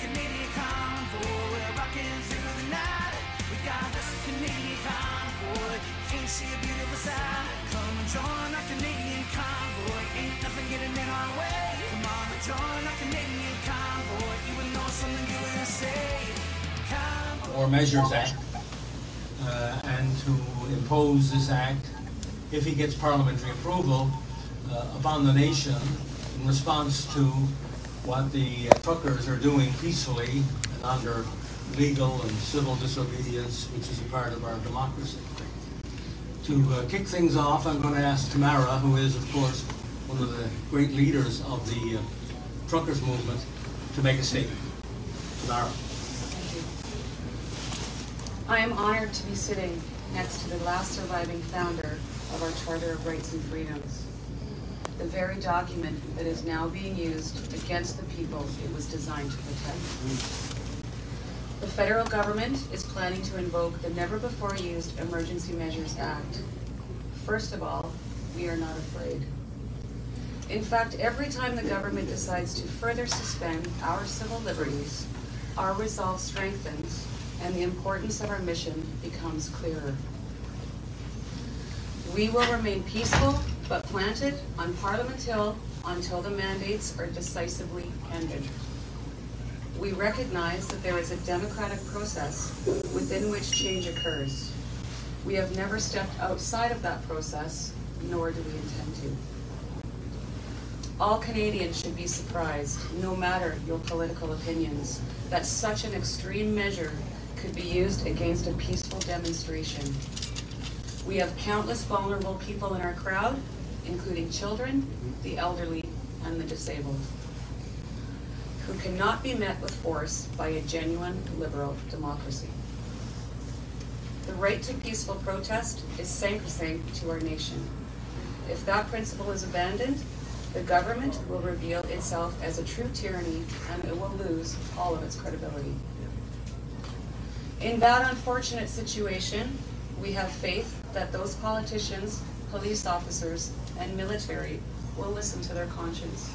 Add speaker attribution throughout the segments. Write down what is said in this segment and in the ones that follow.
Speaker 1: Canadian convoy. We're rocking through the night. We got this Canadian convoy. Can't a beautiful sight. Come and join our Canadian convoy. Ain't nothing getting in our way. Come on and join our Canadian convoy. You will know. Convoy.
Speaker 2: or Measures Act, uh, and to impose this act, if he gets parliamentary approval, uh, upon the nation in response to what the truckers are doing peacefully and under legal and civil disobedience, which is a part of our democracy. To uh, kick things off, I'm going to ask Tamara, who is, of course, one of the great leaders of the uh, truckers movement, to make a statement. Tamara.
Speaker 3: I am honored to be sitting next to the last surviving founder of our Charter of Rights and Freedoms, the very document that is now being used against the people it was designed to protect. The federal government is planning to invoke the never-before-used Emergency Measures Act. First of all, we are not afraid. In fact, every time the government decides to further suspend our civil liberties, our resolve strengthens and the importance of our mission becomes clearer. We will remain peaceful but planted on Parliament Hill until the mandates are decisively ended. We recognize that there is a democratic process within which change occurs. We have never stepped outside of that process, nor do we intend to. All Canadians should be surprised, no matter your political opinions, that such an extreme measure could be used against a peaceful demonstration. We have countless vulnerable people in our crowd, including children, the elderly, and the disabled, who cannot be met with force by a genuine liberal democracy. The right to peaceful protest is sacrosanct to our nation. If that principle is abandoned, the government will reveal itself as a true tyranny and it will lose all of its credibility. In that unfortunate situation, we have faith that those politicians, police officers, and military will listen to their conscience.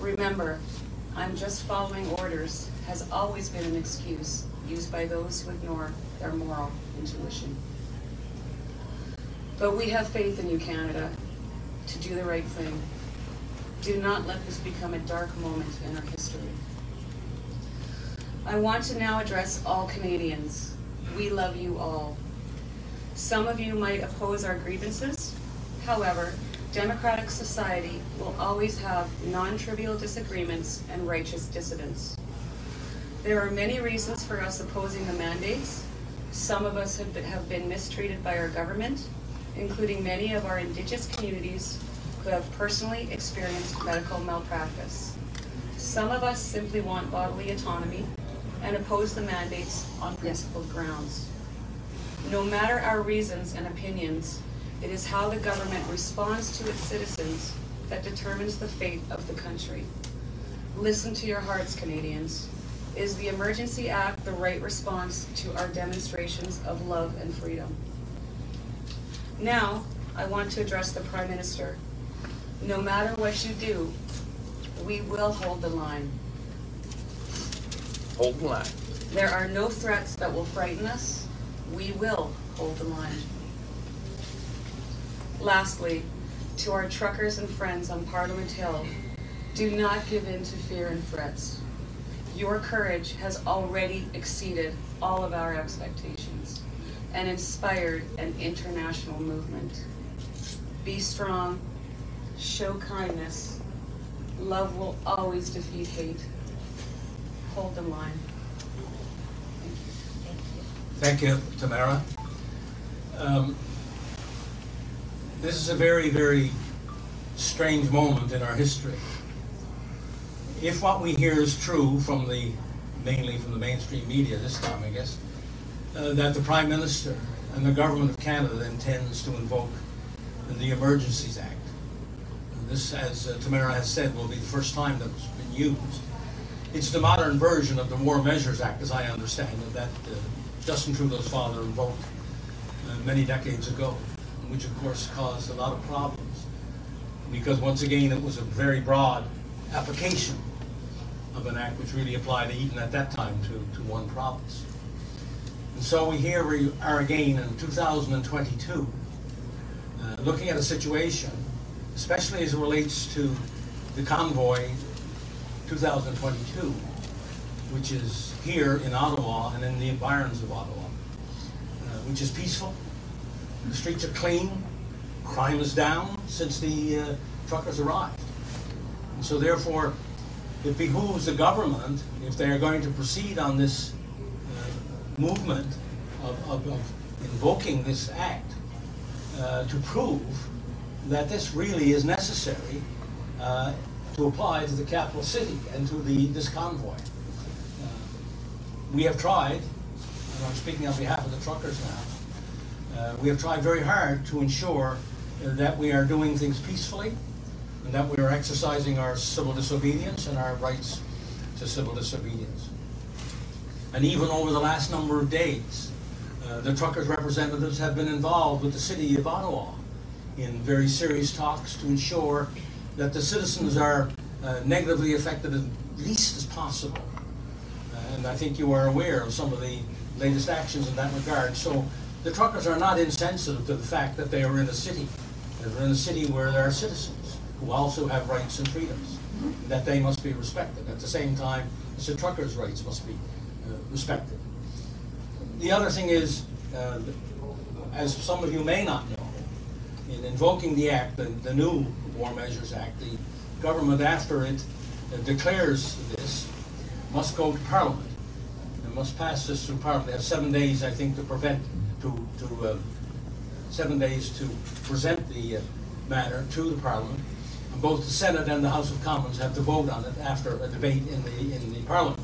Speaker 3: Remember, I'm just following orders has always been an excuse used by those who ignore their moral intuition. But we have faith in you, Canada, to do the right thing. Do not let this become a dark moment in our history. I want to now address all Canadians. We love you all. Some of you might oppose our grievances. However, democratic society will always have non-trivial disagreements and righteous dissidents. There are many reasons for us opposing the mandates. Some of us have been, have been mistreated by our government, including many of our Indigenous communities who have personally experienced medical malpractice. Some of us simply want bodily autonomy and oppose the mandates on principled grounds. No matter our reasons and opinions, it is how the government responds to its citizens that determines the fate of the country. Listen to your hearts, Canadians. Is the Emergency Act the right response to our demonstrations of love and freedom? Now, I want to address the Prime Minister. No matter what you do, we will hold the line.
Speaker 4: Hold the line.
Speaker 3: There are no threats that will frighten us. We will hold the line. Lastly, to our truckers and friends on Parliament Hill, do not give in to fear and threats. Your courage has already exceeded all of our expectations and inspired an international movement. Be strong, show kindness. Love will always defeat hate. Hold the line.
Speaker 2: Thank you, Tamara. Um, this is a very, very strange moment in our history. If what we hear is true from the, mainly from the mainstream media this time, I guess, uh, that the Prime Minister and the Government of Canada intends to invoke the Emergencies Act. And this, as uh, Tamara has said, will be the first time that it's been used. It's the modern version of the War Measures Act, as I understand it, that uh, Justin Trudeau's father invoked uh, many decades ago, which of course caused a lot of problems. Because once again, it was a very broad application of an act which really applied even at that time to, to one province. And so we here we are again in 2022, uh, looking at a situation, especially as it relates to the convoy 2022, which is here in Ottawa and in the environs of Ottawa, uh, which is peaceful. The streets are clean. Crime is down since the uh, truckers arrived. And so therefore, it behooves the government, if they are going to proceed on this uh, movement of, of, of invoking this act, uh, to prove that this really is necessary uh, to apply to the capital city and to the, this convoy. Uh, we have tried, and I'm speaking on behalf of the truckers now, uh, we have tried very hard to ensure that we are doing things peacefully and that we are exercising our civil disobedience and our rights to civil disobedience. And even over the last number of days, uh, the truckers' representatives have been involved with the city of Ottawa in very serious talks to ensure that the citizens are uh, negatively affected as least as possible. Uh, and I think you are aware of some of the latest actions in that regard. So the truckers are not insensitive to the fact that they are in a city. They're in a city where there are citizens who also have rights and freedoms, and that they must be respected. At the same time, the truckers' rights must be uh, respected. The other thing is, uh, as some of you may not know, in invoking the act, the, the new War Measures Act, the government, after it uh, declares this, must go to Parliament and must pass this through Parliament. They have seven days, I think, to prevent, to, to uh, seven days to present the uh, matter to the Parliament. And both the Senate and the House of Commons have to vote on it after a debate in the in the Parliament.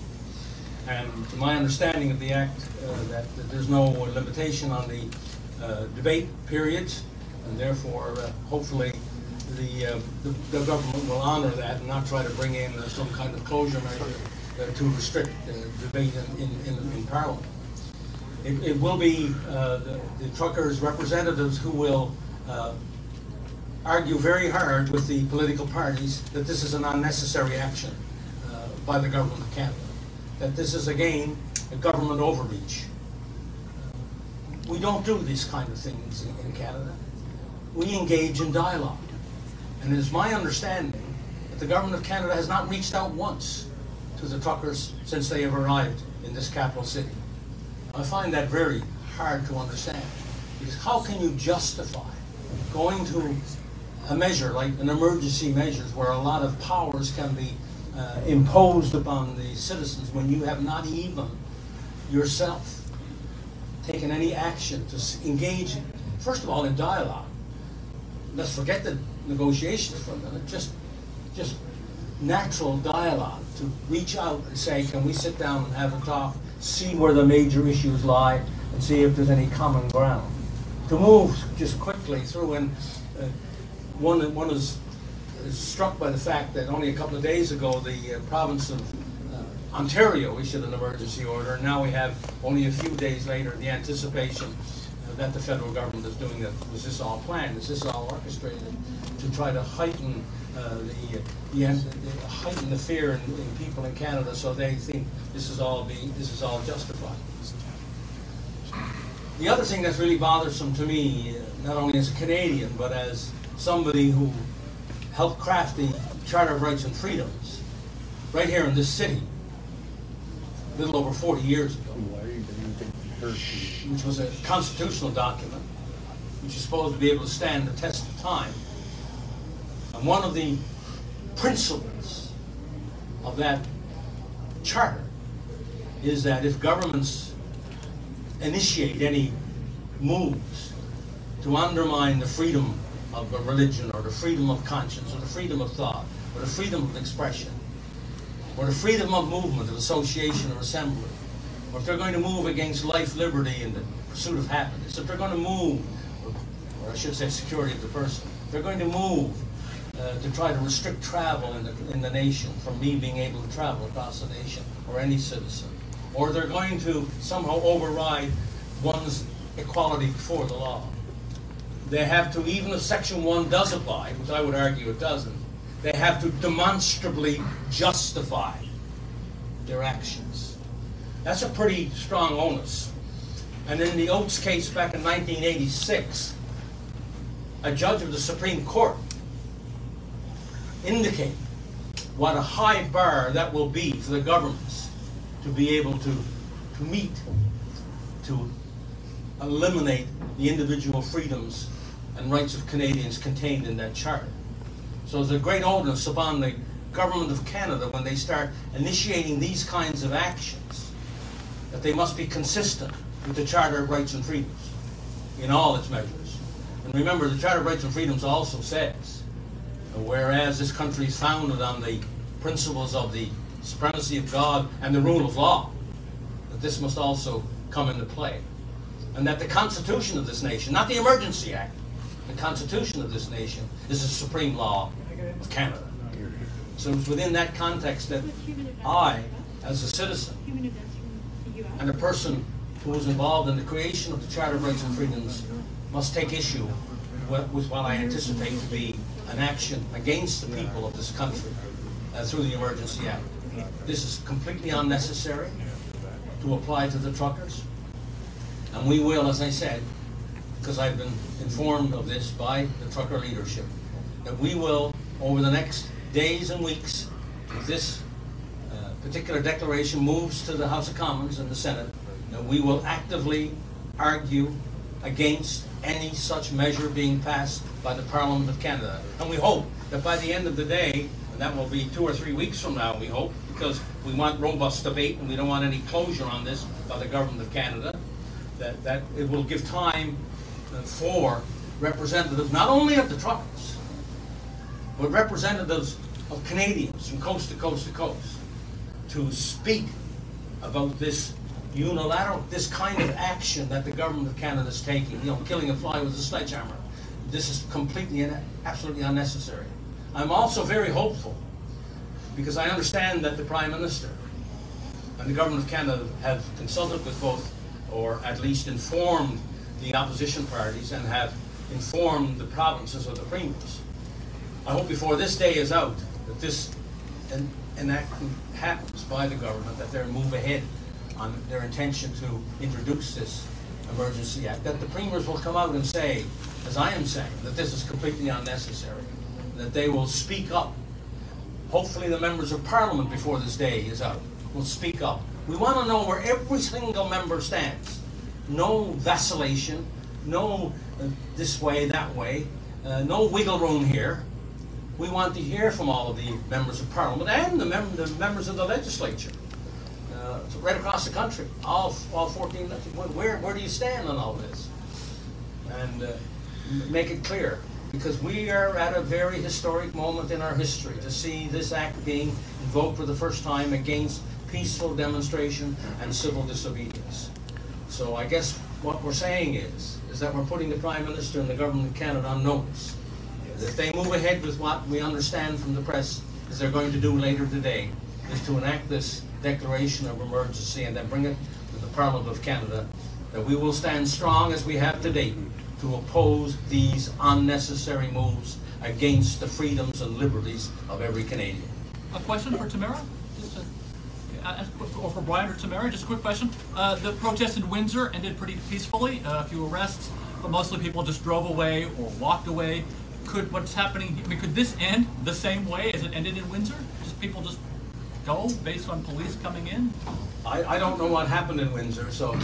Speaker 2: And to my understanding of the Act, uh, that, that there's no limitation on the uh, debate periods, and therefore, uh, hopefully, the, uh, the, the government will honor that and not try to bring in some kind of closure measure to restrict debate in, in, in, in Parliament. It, it will be uh, the, the truckers' representatives who will uh, argue very hard with the political parties that this is an unnecessary action uh, by the government of Canada. That this is again a government overreach. We don't do these kind of things in, in Canada. We engage in dialogue. And it is my understanding that the government of Canada has not reached out once to the truckers since they have arrived in this capital city. I find that very hard to understand. Because how can you justify going to a measure like an emergency measures where a lot of powers can be uh, imposed upon the citizens when you have not even yourself taken any action to engage, first of all, in dialogue. Let's forget the negotiations for a minute. Just, just natural dialogue to reach out and say, can we sit down and have a talk, see where the major issues lie, and see if there's any common ground. To move just quickly through, and uh, one, one is, is struck by the fact that only a couple of days ago the uh, province of uh, Ontario issued an emergency order, and now we have only a few days later the anticipation uh, that the federal government is doing that. Was this all planned? Is this all orchestrated to try to heighten uh, the, the, the heighten the fear in, in people in Canada so they think this is all be this is all justified? The other thing that's really bothersome to me, uh, not only as a Canadian but as somebody who helped craft the Charter of Rights and Freedoms, right here in this city, a little over 40 years ago, which was a constitutional document, which is supposed to be able to stand the test of time. And one of the principles of that charter is that if governments initiate any moves to undermine the freedom of religion or the freedom of conscience or the freedom of thought or the freedom of expression or the freedom of movement, of association or assembly, or if they're going to move against life, liberty, and the pursuit of happiness, if they're going to move, or I should say security of the person, they're going to move uh, to try to restrict travel in the, in the nation from me being able to travel across the nation or any citizen, or they're going to somehow override one's equality before the law. They have to, even if Section 1 does apply, which I would argue it doesn't, they have to demonstrably justify their actions. That's a pretty strong onus. And in the Oakes case back in 1986, a judge of the Supreme Court indicated what a high bar that will be for the governments to be able to, to meet, to eliminate the individual freedoms and rights of Canadians contained in that charter. So there's a great onus upon the government of Canada when they start initiating these kinds of actions that they must be consistent with the Charter of Rights and Freedoms in all its measures. And remember, the Charter of Rights and Freedoms also says, whereas this country is founded on the principles of the supremacy of God and the rule of law, that this must also come into play. And that the Constitution of this nation, not the Emergency Act, the Constitution of this nation is the supreme law of Canada. So it's within that context that I, as a citizen, and a person who was involved in the creation of the Charter of Rights and Freedoms must take issue with what I anticipate to be an action against the people of this country uh, through the Emergency Act. This is completely unnecessary to apply to the truckers. And we will, as I said, because I've been informed of this by the trucker leadership, that we will, over the next days and weeks, if this uh, particular declaration moves to the House of Commons and the Senate, that we will actively argue against any such measure being passed by the Parliament of Canada. And we hope that by the end of the day, and that will be two or three weeks from now, we hope, because we want robust debate and we don't want any closure on this by the Government of Canada, that, that it will give time for representatives, not only of the truckers, but representatives of Canadians from coast to coast to coast, to speak about this unilateral, this kind of action that the government of Canada is taking, you know, killing a fly with a sledgehammer. This is completely and absolutely unnecessary. I'm also very hopeful because I understand that the Prime Minister and the Government of Canada have consulted with both, or at least informed the opposition parties and have informed the provinces or the premiers. I hope before this day is out that this enactment happens by the government, that they'll move ahead on their intention to introduce this emergency act, that the premiers will come out and say, as I am saying, that this is completely unnecessary, that they will speak up. Hopefully the members of parliament before this day is out will speak up. We want to know where every single member stands. No vacillation, no uh, this way, that way, uh, no wiggle room here. We want to hear from all of the members of parliament and the, mem- the members of the legislature uh, right across the country, all, all 14, where, where do you stand on all this? And uh, make it clear, because we are at a very historic moment in our history to see this act being invoked for the first time against peaceful demonstration and civil disobedience. So I guess what we're saying is, is that we're putting the Prime Minister and the Government of Canada on notice. If they move ahead with what we understand from the press is they're going to do later today, is to enact this declaration of emergency and then bring it to the Parliament of Canada, that we will stand strong as we have to date to oppose these unnecessary moves against the freedoms and liberties of every Canadian.
Speaker 4: A question for Tamara? Or for Brian or Tamara, just a quick question. Uh, The protest in Windsor ended pretty peacefully, Uh, a few arrests, but mostly people just drove away or walked away. Could, what's happening, I mean, could this end the same way as it ended in Windsor? Just people just go based on police coming in?
Speaker 2: I, I don't know what happened in Windsor, so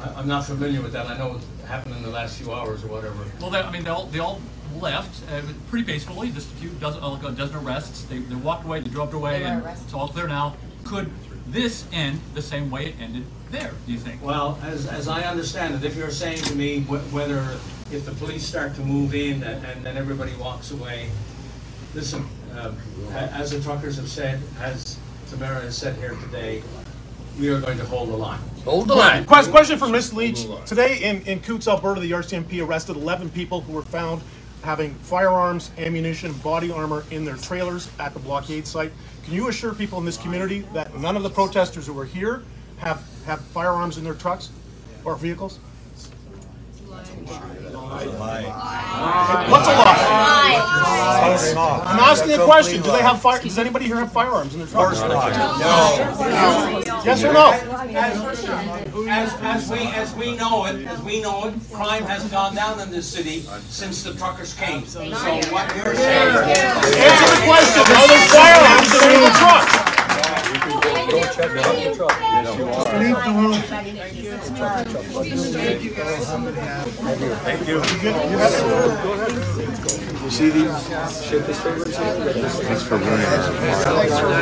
Speaker 2: I, I'm not familiar with that. I know what happened in the last few hours or whatever.
Speaker 4: Well, they, I mean, they all, they all left uh, pretty peacefully, just a few dozen, uh, a dozen arrests. They, they walked away, they drove away,
Speaker 3: They were
Speaker 4: and
Speaker 3: arrested.
Speaker 4: it's all clear now. Could this end the same way it ended there, do you think?
Speaker 2: Well, as, as I understand it, if you're saying to me wh- whether, if the police start to move in and, and then everybody walks away, listen, um, a- as the truckers have said, as Tamara has said here today, we are going to hold the line.
Speaker 5: Hold the line.
Speaker 6: Quest- Question for Ms. Lich. Today in, in Coutts, Alberta, the RCMP arrested 11 people who were found having firearms, ammunition, body armor in their trailers at the blockade site. Can you assure people in this community that none of the protesters who were here have, have firearms in their trucks or vehicles? What's a lie? I'm asking a question. Do they have fire? Does anybody here have firearms in their truck? No. Yes or no?
Speaker 2: As, as we, as we know it, as we know it, crime has gone down in this city since the truckers came. So what you're saying,
Speaker 6: Answer the question. Are there firearms in the truck?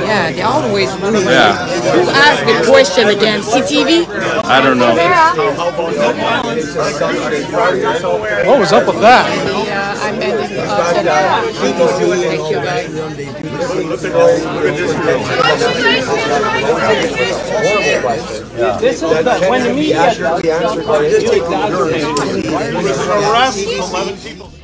Speaker 5: Yeah, they always rude. Yeah. Who asked the question again? CTV?
Speaker 7: I don't know.
Speaker 6: What was up with that?
Speaker 5: Yeah, I met him. Uh, thank you, guys.
Speaker 6: Arrest 11 people.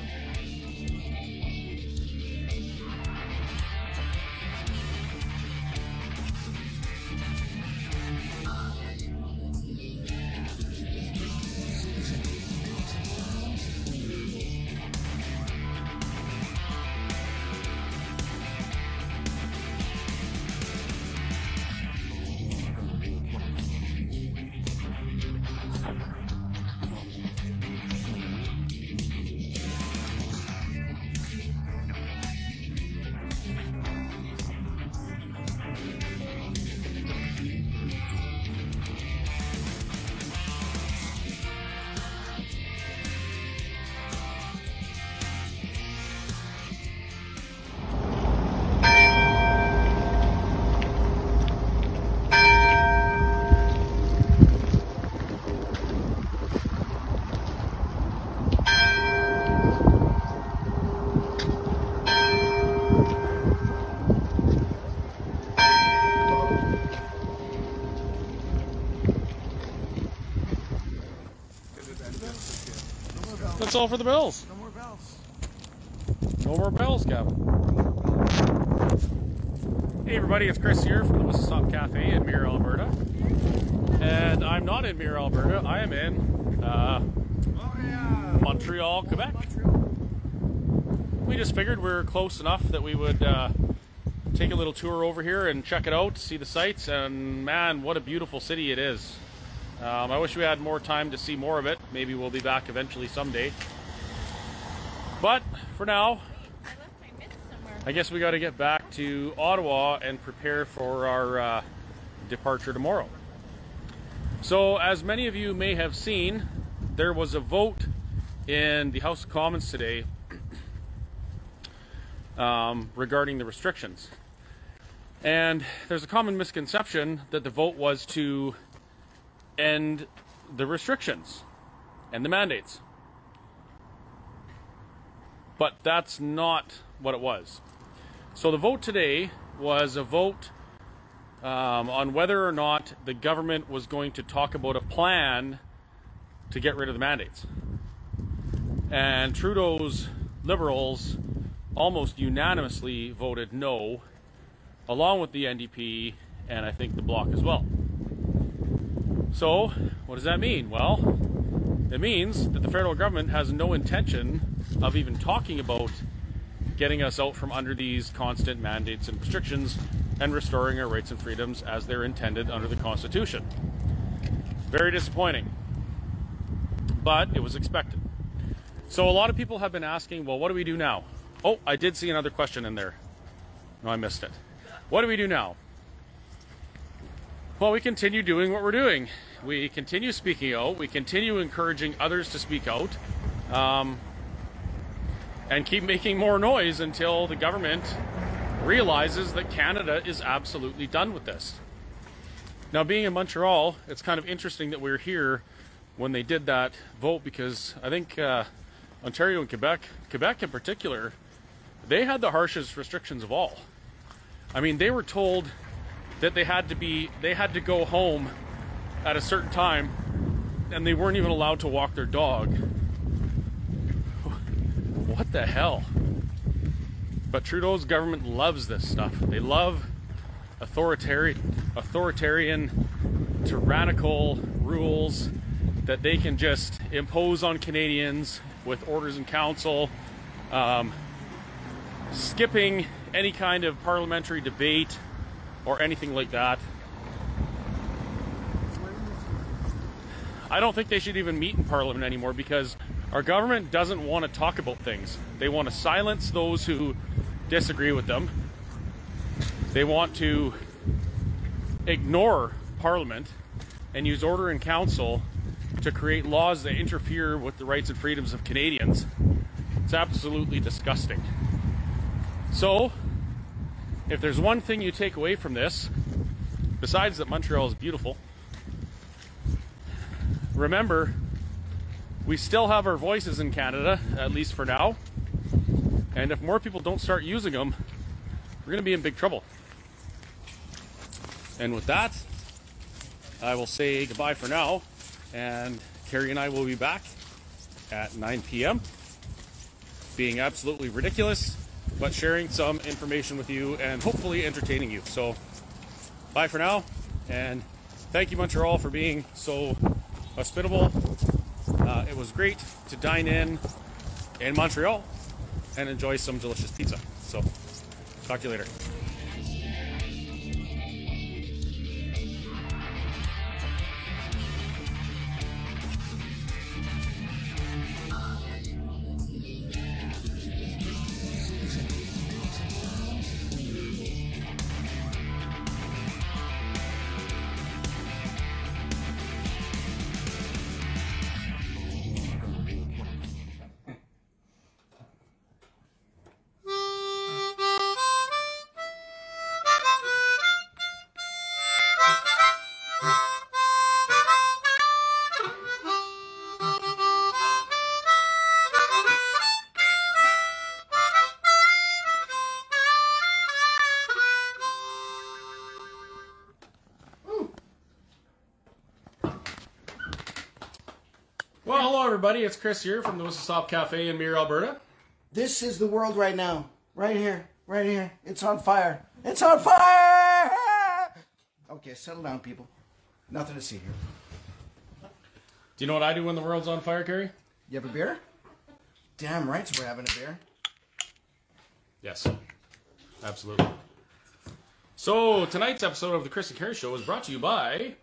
Speaker 7: All for the bells. No more bells. No more bells, Gavin. Hey everybody, it's Chris here from the Whistle Cafe in Mirror, Alberta. And I'm not in Mirror, Alberta. I am in uh, Montreal, Quebec. We just figured we are close enough that we would uh, take a little tour over here and check it out, see the sights, and man, what a beautiful city it is. Um, I wish we had more time to see more of it. Maybe we'll be back eventually someday. But for now, I guess we got to get back to Ottawa and prepare for our uh, departure tomorrow. So, as many of you may have seen, there was a vote in the House of Commons today um, regarding the restrictions. And there's a common misconception that the vote was to end the restrictions and the mandates. But that's not what it was. So the vote today was a vote um, on whether or not the government was going to talk about a plan to get rid of the mandates. And Trudeau's Liberals almost unanimously voted no, along with the NDP and I think the Bloc as well. So, what does that mean? Well, it means that the federal government has no intention of even talking about getting us out from under these constant mandates and restrictions and restoring our rights and freedoms as they're intended under the Constitution. Very disappointing. But it was expected. So a lot of people have been asking, well, what do we do now? Oh, I did see another question in there. No, I missed it. What do we do now? Well, we continue doing what we're doing. We continue speaking out. We continue encouraging others to speak out. Um, and keep making more noise until the government realizes that Canada is absolutely done with this. Now, being in Montreal, it's kind of interesting that we're here when they did that vote because I think uh, Ontario and Quebec, Quebec in particular, they had the harshest restrictions of all. I mean, they were told that they had to be they had to go home at a certain time and they weren't even allowed to walk their dog. What the hell? But Trudeau's government loves this stuff. They love authoritarian authoritarian tyrannical rules that they can just impose on Canadians with orders in council, um, skipping any kind of parliamentary debate or anything like that. I don't think they should even meet in Parliament anymore because our government doesn't want to talk about things. They want to silence those who disagree with them. They want to ignore Parliament and use order in council to create laws that interfere with the rights and freedoms of Canadians. It's absolutely disgusting. So, if there's one thing you take away from this, besides that Montreal is beautiful, remember we still have our voices in Canada, at least for now. And if more people don't start using them, we're going to be in big trouble. And with that, I will say goodbye for now. And Kerry and I will be back at 9 p.m. being absolutely ridiculous, but sharing some information with you and hopefully entertaining you. So, bye for now. And thank you, Montreal, for being so hospitable. Uh, it was great to dine in in Montreal and enjoy some delicious pizza. So, talk to you later. It's Chris here from the Whistle Stop Cafe in Mirror, Alberta.
Speaker 8: This is the world right now. Right here. Right here. It's on fire. It's on fire! Okay, settle down, people. Nothing to see here.
Speaker 7: Do you know what I do when the world's on fire, Kerry?
Speaker 8: You have a beer? Damn right we're having a beer.
Speaker 7: Yes, absolutely. So tonight's episode of the Chris and Kerry Show is brought to you by.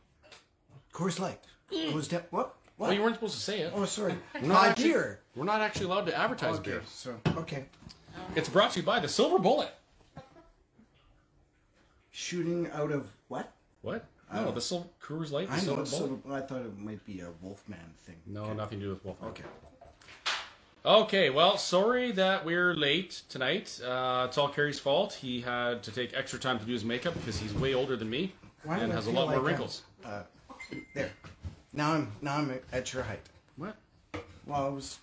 Speaker 8: Coors Light. Coors De- what? What?
Speaker 7: Well, you weren't supposed to say it.
Speaker 8: Oh, sorry.
Speaker 7: We're
Speaker 8: My
Speaker 7: actually,
Speaker 8: beer.
Speaker 7: We're not actually allowed to advertise
Speaker 8: Okay,
Speaker 7: beer.
Speaker 8: so, okay.
Speaker 7: It's brought to you by the Silver Bullet.
Speaker 8: Shooting out of what?
Speaker 7: What? No, the Silver Coors Light. The
Speaker 8: I know
Speaker 7: Silver Bullet.
Speaker 8: sort I thought it might be a Wolfman thing.
Speaker 7: No,
Speaker 8: okay.
Speaker 7: nothing to do with Wolfman.
Speaker 8: Okay.
Speaker 7: Okay, well, sorry that we're late tonight. Uh, it's all Kerry's fault. He had to take extra time to do his makeup because he's way older than me
Speaker 8: Why
Speaker 7: and has a lot more
Speaker 8: like, uh,
Speaker 7: wrinkles.
Speaker 8: There. Now I'm now I'm at your height.
Speaker 7: What?
Speaker 8: Well, I was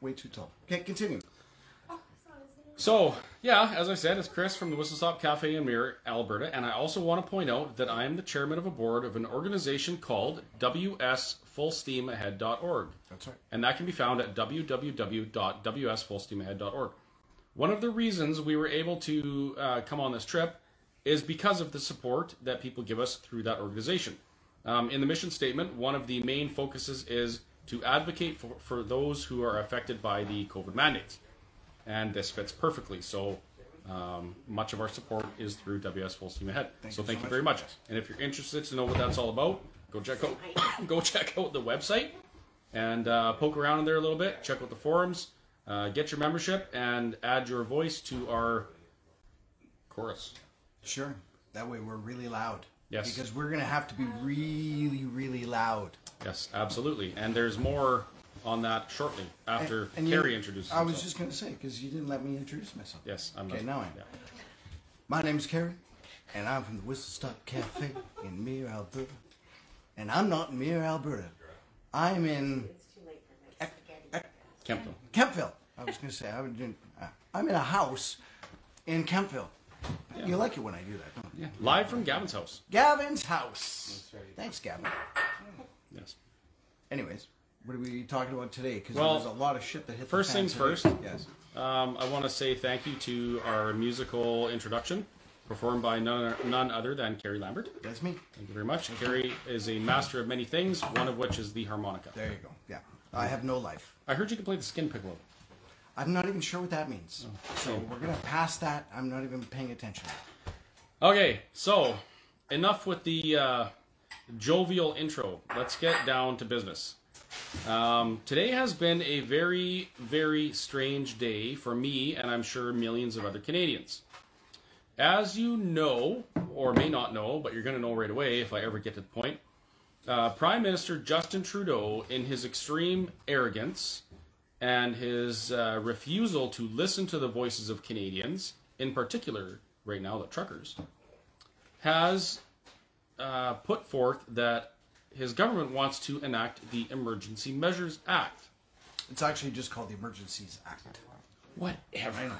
Speaker 8: way too tall. Okay, continue.
Speaker 7: So, yeah, as I said, it's Chris from the Whistle Stop Cafe in Mirror, Alberta, and I also want to point out that I am the chairman of a board of an organization called WSFullSteamAhead.org.
Speaker 8: That's right.
Speaker 7: And that can be found at www.wsfullsteamahead.org. One of the reasons we were able to uh, come on this trip is because of the support that people give us through that organization. Um, in the mission statement, one of the main focuses is to advocate for, for those who are affected by the COVID mandates. And this fits perfectly. So um, much of our support is through WS Full Steam Ahead. so thank you very much. And if you're interested to know what that's all about, go check out go check out the website and uh, poke around in there a little bit. Check out the forums, uh, get your membership, and add your voice to our chorus.
Speaker 8: Sure. That way we're really loud.
Speaker 7: Yes.
Speaker 8: Because we're gonna have to be really, really loud.
Speaker 7: Yes, absolutely. And there's more on that shortly after
Speaker 8: And you-
Speaker 7: Kerry introduces.
Speaker 8: I was just gonna say because you didn't let me introduce myself.
Speaker 7: yes. I'm
Speaker 8: Okay,
Speaker 7: not-
Speaker 8: now I
Speaker 7: yeah.
Speaker 8: My name's Kerry, and I'm from the Whistle Stop Cafe in Mirror, Alberta. And I'm not in Mirror, Alberta. I'm in
Speaker 7: Kempton.
Speaker 8: Kemptville. Kemptville. I was gonna say I was in, uh, I'm in a house in Kemptville. You like it when I do that, don't you?
Speaker 7: Yeah. Live from Gavin's house.
Speaker 8: Gavin's house. Thanks, Gavin.
Speaker 7: Yes.
Speaker 8: Anyways, what are we talking about today? Because
Speaker 7: Well,
Speaker 8: there's a lot of shit that hit.
Speaker 7: first
Speaker 8: the fan
Speaker 7: things
Speaker 8: today.
Speaker 7: first.
Speaker 8: Yes.
Speaker 7: Um, I want to say thank you to our musical introduction. performed by none, none other than Kerry Lambert.
Speaker 8: That's me.
Speaker 7: Thank you very much. Kerry is a master of many things, one of which is the harmonica.
Speaker 8: There you go. Yeah. I have no life.
Speaker 7: I heard you can play the skin piccolo.
Speaker 8: I'm not even sure what that means.
Speaker 7: Oh,
Speaker 8: So we're gonna pass that. I'm not even paying attention.
Speaker 7: Okay, so enough with the uh, jovial intro. Let's get down to business. Um, today has been a very, very strange day for me, and I'm sure millions of other Canadians. As you know, or may not know, but you're going to know right away if I ever get to the point, uh, Prime Minister Justin Trudeau, in his extreme arrogance and his uh, refusal to listen to the voices of Canadians, in particular, right now, the truckers, has uh, put forth that his government wants to enact the Emergency Measures Act.
Speaker 8: It's actually just called the Emergencies Act.
Speaker 7: Whatever.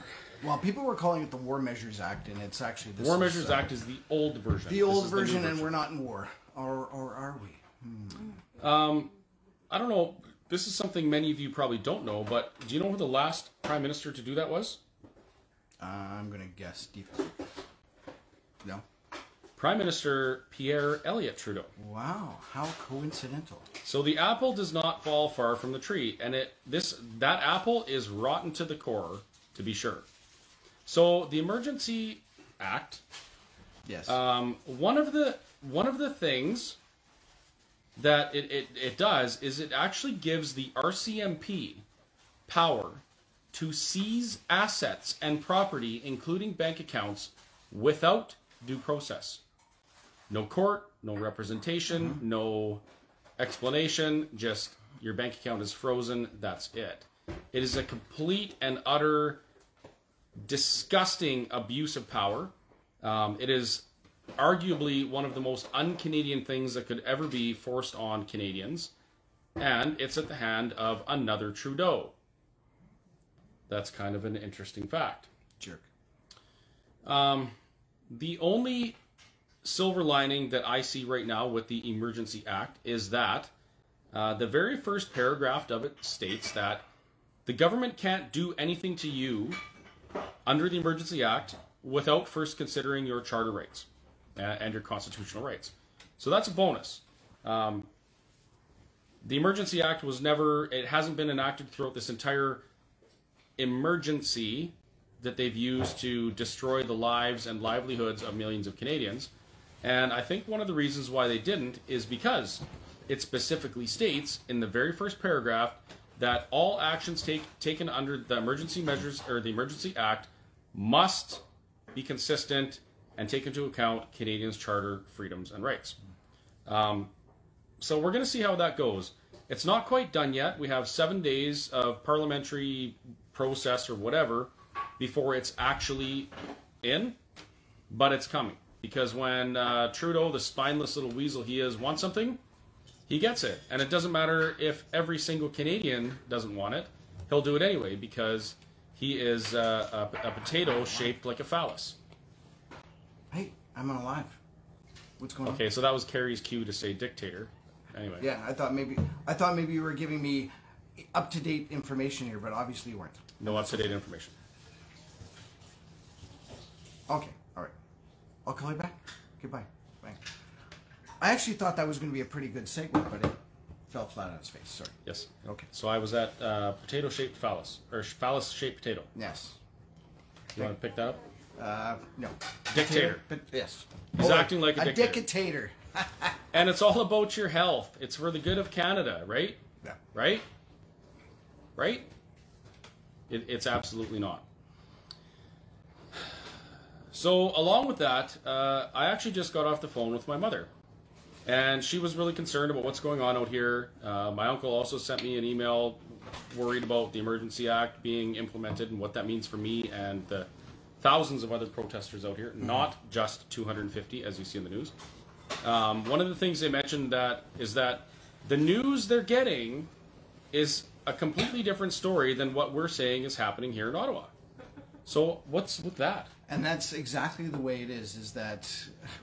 Speaker 8: Well, people were calling it the War Measures Act, and it's actually this
Speaker 7: War
Speaker 8: is,
Speaker 7: Measures
Speaker 8: uh,
Speaker 7: Act is the old version.
Speaker 8: the
Speaker 7: This
Speaker 8: old
Speaker 7: is the new
Speaker 8: version, and we're not in war, or or are we?
Speaker 7: I don't know. This is something many of you probably don't know, but do you know who the last prime minister to do that was?
Speaker 8: Uh, I'm gonna guess Steve. No.
Speaker 7: Prime Minister Pierre Elliott Trudeau.
Speaker 8: Wow, how coincidental.
Speaker 7: So the apple does not fall far from the tree, and it this that apple is rotten to the core, to be sure. So the Emergency Act,
Speaker 8: Yes.
Speaker 7: um, one of the one of the things that it, it, it does is it actually gives the RCMP power to seize assets and property, including bank accounts, without due process. No court, no representation, no explanation, just your bank account is frozen, that's it. It is a complete and utter disgusting abuse of power. Um, it is arguably one of the most un Canadian things that could ever be forced on Canadians. And it's at the hand of another Trudeau. That's kind of an interesting fact.
Speaker 8: Jerk.
Speaker 7: The only silver lining that I see right now with the Emergency Act is that uh, the very first paragraph of it states that the government can't do anything to you under the Emergency Act without first considering your charter rights and your constitutional rights. So that's a bonus. Um, the Emergency Act was never, it hasn't been enacted throughout this entire emergency that they've used to destroy the lives and livelihoods of millions of Canadians. And I think one of the reasons why they didn't is because it specifically states in the very first paragraph that all actions take, taken under the emergency measures or the Emergency Act must be consistent and take into account Canadians' charter freedoms and rights. Um, so we're going to see how that goes. It's not quite done yet. We have seven days of parliamentary process or whatever before it's actually in, but it's coming. Because when uh, Trudeau, the spineless little weasel he is, wants something, he gets it. And it doesn't matter if every single Canadian doesn't want it, he'll do it anyway because he is uh, a, a potato shaped like a phallus.
Speaker 8: Hey, I'm alive. What's going on?
Speaker 7: Okay, so that was Kerry's cue to say dictator. Anyway.
Speaker 8: Yeah, I thought maybe I thought maybe you were giving me up to date information here, but obviously you weren't.
Speaker 7: No up to date information.
Speaker 8: Okay, all right. I'll call you back. Goodbye. Bye. I actually thought that was going to be a pretty good segment, but it fell flat on its face. Sorry.
Speaker 7: Yes.
Speaker 8: Okay.
Speaker 7: So I was at uh, potato shaped phallus, or phallus shaped potato.
Speaker 8: Yes.
Speaker 7: You want to pick that up?
Speaker 8: Uh, no.
Speaker 7: Dictator.
Speaker 8: But yes.
Speaker 7: He's acting like a
Speaker 8: a
Speaker 7: dictator.
Speaker 8: dictator.
Speaker 7: And it's all about your health. It's for the good of Canada, right?
Speaker 8: Yeah.
Speaker 7: Right? Right? It, it's absolutely not. So, along with that, uh, I actually just got off the phone with my mother. And she was really concerned about what's going on out here. Uh, my uncle also sent me an email worried about the Emergency Act being implemented and what that means for me and the thousands of other protesters out here, not just 250 as you see in the news. Um, one of the things they mentioned that is that the news they're getting is a completely different story than what we're saying is happening here in Ottawa. So what's with that?
Speaker 8: And that's exactly the way it is. Is that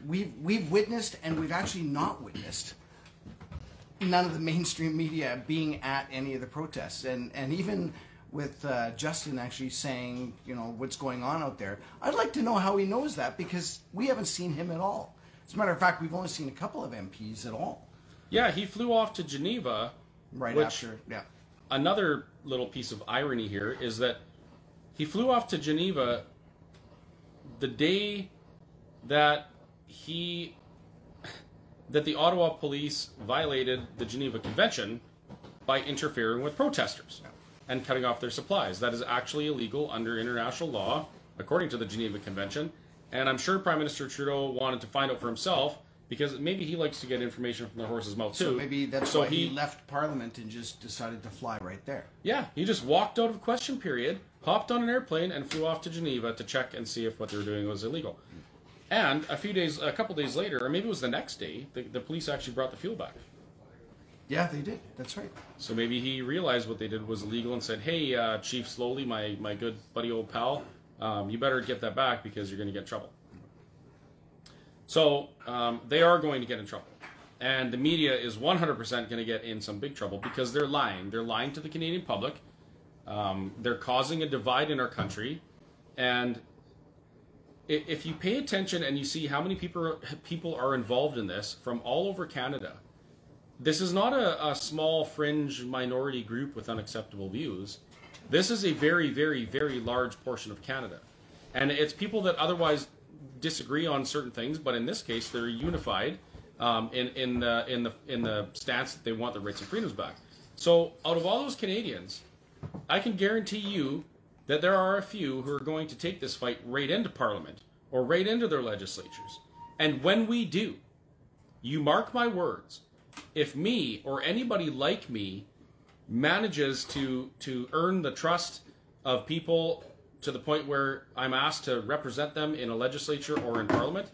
Speaker 8: we've we've witnessed and we've actually not witnessed none of the mainstream media being at any of the protests, and and even with uh, Justin actually saying, you know, what's going on out there. I'd like to know how he knows that because we haven't seen him at all. As a matter of fact, we've only seen a couple of MPs at all.
Speaker 7: Yeah, he flew off to Geneva.
Speaker 8: Right
Speaker 7: which,
Speaker 8: after, yeah.
Speaker 7: Another little piece of irony here is that he flew off to Geneva the day that he that the Ottawa police violated the Geneva Convention by interfering with protesters and cutting off their supplies. That is actually illegal under international law, according to the Geneva Convention. And I'm sure Prime Minister Trudeau wanted to find out for himself because maybe he likes to get information from the horse's mouth too.
Speaker 8: So maybe that's
Speaker 7: so
Speaker 8: why he, left Parliament and just decided to fly right there.
Speaker 7: Yeah, he just walked out of question period, hopped on an airplane, and flew off to Geneva to check and see if what they were doing was illegal. And a few days, a couple days later, or maybe it was the next day, the, the police actually brought the fuel back.
Speaker 8: Yeah, they did. That's right.
Speaker 7: So maybe he realized what they did was illegal and said, "Hey, uh, Chief Sloly, my my good buddy, old pal, um, you better get that back because you're going to get in trouble." So um, they are going to get in trouble, and the media is 100% going to get in some big trouble because they're lying. They're lying to the Canadian public. Um, they're causing a divide in our country, and if you pay attention and you see how many people people are involved in this from all over Canada, this is not a, a small fringe minority group with unacceptable views. This is a very, very, very large portion of Canada. And it's people that otherwise disagree on certain things, but in this case, they're unified um, in, in, the, in, the, in the stance that they want their rights and freedoms back. So, out of all those Canadians, I can guarantee you that there are a few who are going to take this fight right into Parliament or right into their legislatures. And when we do, you mark my words, if me or anybody like me manages to to earn the trust of people to the point where I'm asked to represent them in a legislature or in parliament,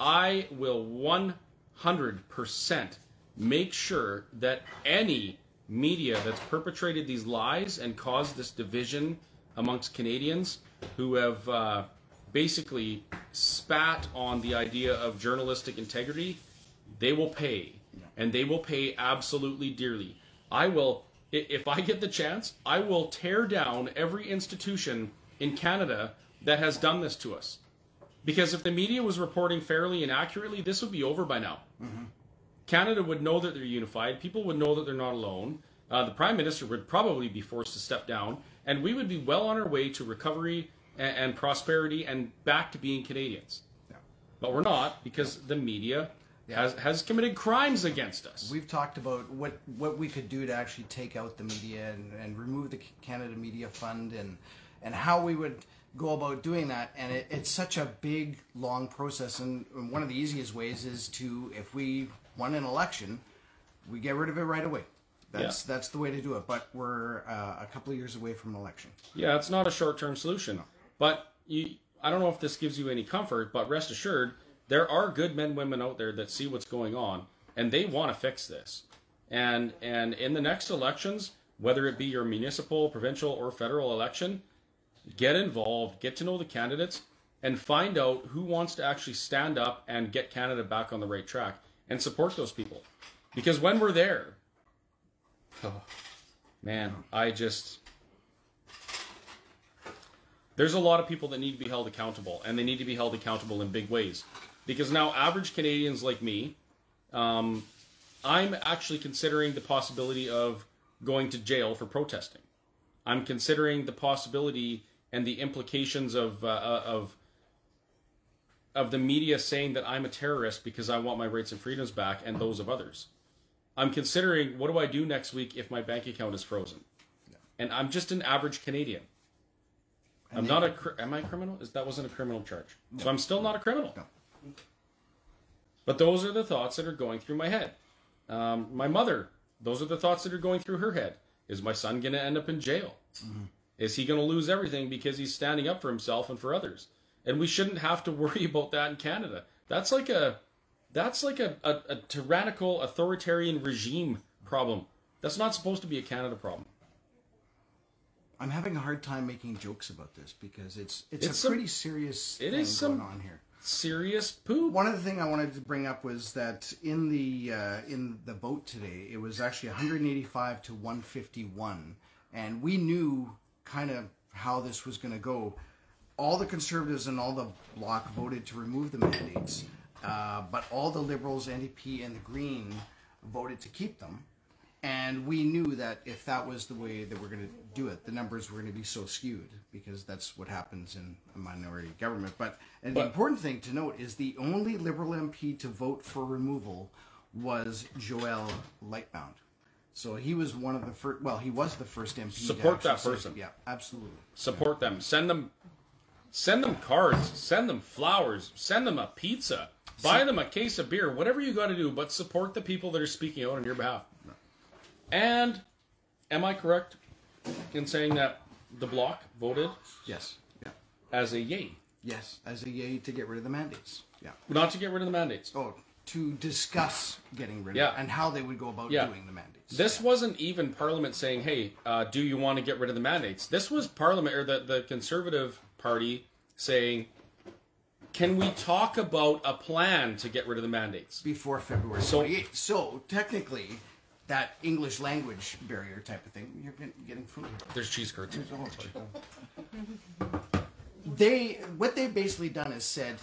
Speaker 7: I will 100% make sure that any media that's perpetrated these lies and caused this division amongst Canadians who have uh, basically spat on the idea of journalistic integrity, they will pay. And they will pay absolutely dearly. I will, if I get the chance, I will tear down every institution in Canada that has done this to us. Because if the media was reporting fairly and accurately, this would be over by now. Canada would know that they're unified. People would know that they're not alone. Uh, the prime minister would probably be forced to step down, and we would be well on our way to recovery and, and prosperity and back to being Canadians. But we're not because the media has, has committed crimes against us.
Speaker 8: We've talked about what, what we could do to actually take out the media and, and remove the Canada Media Fund and and how we would go about doing that. And it, it's such a big, long process. And, one of the easiest ways is to, if we won an election, we get rid of it right away. That's that's the way to do it. But we're uh, a couple of years away from an election.
Speaker 7: Yeah, it's not a short-term solution. But you, I don't know if this gives you any comfort, but rest assured, there are good men, and women out there that see what's going on, and they want to fix this. And and in the next elections, whether it be your municipal, provincial, or federal election, get involved, get to know the candidates, and find out who wants to actually stand up and get Canada back on the right track, and support those people. Because when we're there, oh, man, I just there's a lot of people that need to be held accountable, and they need to be held accountable in big ways. Because now, average Canadians like me, um, I'm actually considering the possibility of going to jail for protesting. I'm considering the possibility and the implications of uh, uh, of of the media saying that I'm a terrorist because I want my rights and freedoms back and those of others. I'm considering what do I do next week if my bank account is frozen, and I'm just an average Canadian. I'm not a. Am I a criminal? Is that wasn't a criminal charge? So I'm still not a criminal. But those are the thoughts that are going through my head. Um, my mother. Those are the thoughts that are going through her head. Is my son going to end up in jail? Is he going to lose everything because he's standing up for himself and for others? And we shouldn't have to worry about that in Canada. That's like a that's like a, a, a tyrannical authoritarian regime problem. That's not supposed to be a Canada problem.
Speaker 8: I'm having a hard time making jokes about this because it's it's,
Speaker 7: It's
Speaker 8: a
Speaker 7: some-
Speaker 8: pretty serious
Speaker 7: it
Speaker 8: thing
Speaker 7: is some-
Speaker 8: going on here.
Speaker 7: Serious poop.
Speaker 8: One of the things I wanted to bring up was that in the uh, in the vote today, it was actually 185 to 151 and we knew kind of how this was going to go. All the conservatives and all the bloc voted to remove the mandates, uh, but all the liberals, NDP, and the Green voted to keep them. And we knew that if that was the way that we're going to do it, the numbers were going to be so skewed because that's what happens in a minority government. But, and the
Speaker 7: But-
Speaker 8: important thing to note is the only Liberal MP to vote for removal was Joel Lightbound. So he was one of the first. Well, he was the first MP. to
Speaker 7: Support that
Speaker 8: say-
Speaker 7: person.
Speaker 8: Yeah, absolutely.
Speaker 7: support them send them send them cards send them flowers send them a pizza buy them a case of beer whatever you got to do but support the people that are speaking out on your behalf and am i correct in saying that the bloc voted
Speaker 8: Yes. Yeah.
Speaker 7: as a yay
Speaker 8: Yes, as a yay to get rid of the mandates. Yeah.
Speaker 7: not to get rid of the mandates
Speaker 8: Oh, to discuss getting rid
Speaker 7: Yeah.
Speaker 8: of it and how they would go about
Speaker 7: Yeah.
Speaker 8: doing the mandates.
Speaker 7: this
Speaker 8: Yeah.
Speaker 7: wasn't even parliament saying hey uh, do you want to get rid of the mandates this was parliament or the, the conservative party saying can we talk about a plan to get rid of the mandates
Speaker 8: before February
Speaker 7: So-
Speaker 8: 28th. So technically, that English language barrier type of thing, you're getting food
Speaker 7: there's cheese curds
Speaker 8: They what they've basically done is said,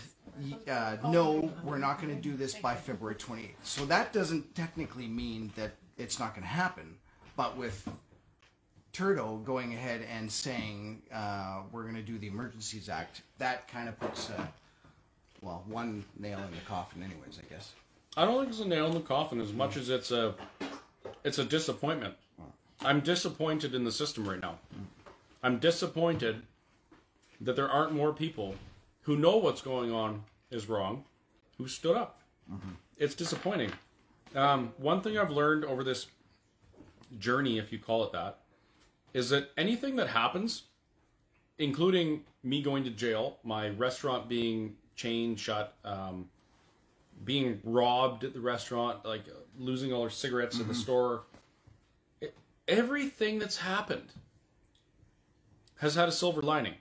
Speaker 8: uh, no, we're not going to do this by February 28th. So that doesn't technically mean that it's not going to happen. But with Turdo going ahead and saying uh, we're going to do the Emergencies Act, that kind of puts, uh, well, one nail in the coffin, anyways. I guess.
Speaker 7: I don't think it's a nail in the coffin as much as it's a it's a disappointment. I'm disappointed in the system right now. I'm disappointed that there aren't more people who know what's going on is wrong, who stood up. It's disappointing. Um, one thing I've learned over this journey, if you call it that, is that anything that happens, including me going to jail, my restaurant being chained shut, um, being robbed at the restaurant, like losing all our cigarettes in the store. It, everything that's happened has had a silver lining.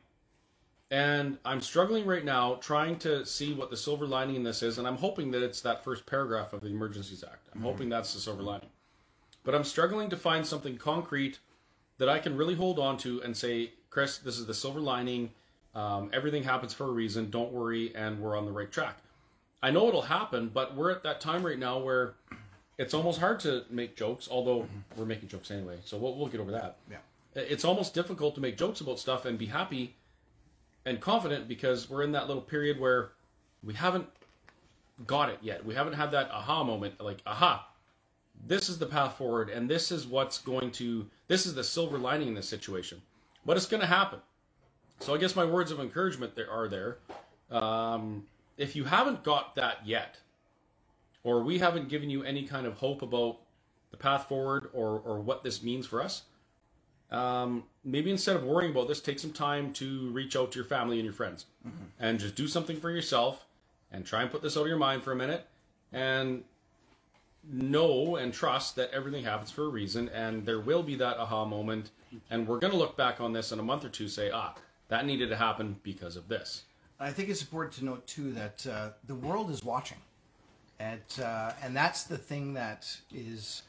Speaker 7: And I'm struggling right now trying to see what the silver lining in this is, and I'm hoping that it's that first paragraph of the Emergencies Act. I'm hoping that's the silver lining. But I'm struggling to find something concrete that I can really hold on to and say, Chris, this is the silver lining. Um, everything happens for a reason. Don't worry, and we're on the right track. I know it'll happen, but we're at that time right now where it's almost hard to make jokes, although we're making jokes anyway. So we'll, we'll get over that.
Speaker 8: Yeah.
Speaker 7: It's almost difficult to make jokes about stuff and be happy and confident because we're in that little period where we haven't got it yet. We haven't had that aha moment like, aha, this is the path forward and this is what's going to, this is the silver lining in this situation. But it's going to happen. So I guess my words of encouragement there are there. Um, if you haven't got that yet, or we haven't given you any kind of hope about the path forward or, or what this means for us, um, maybe instead of worrying about this, take some time to reach out to your family and your friends and just do something for yourself and try and put this out of your mind for a minute and know and trust that everything happens for a reason and there will be that aha moment and we're going to look back on this in a month or two say ah that needed to happen because of this.
Speaker 8: I think it's important to note too that uh, the world is watching, and uh, and that's the thing that is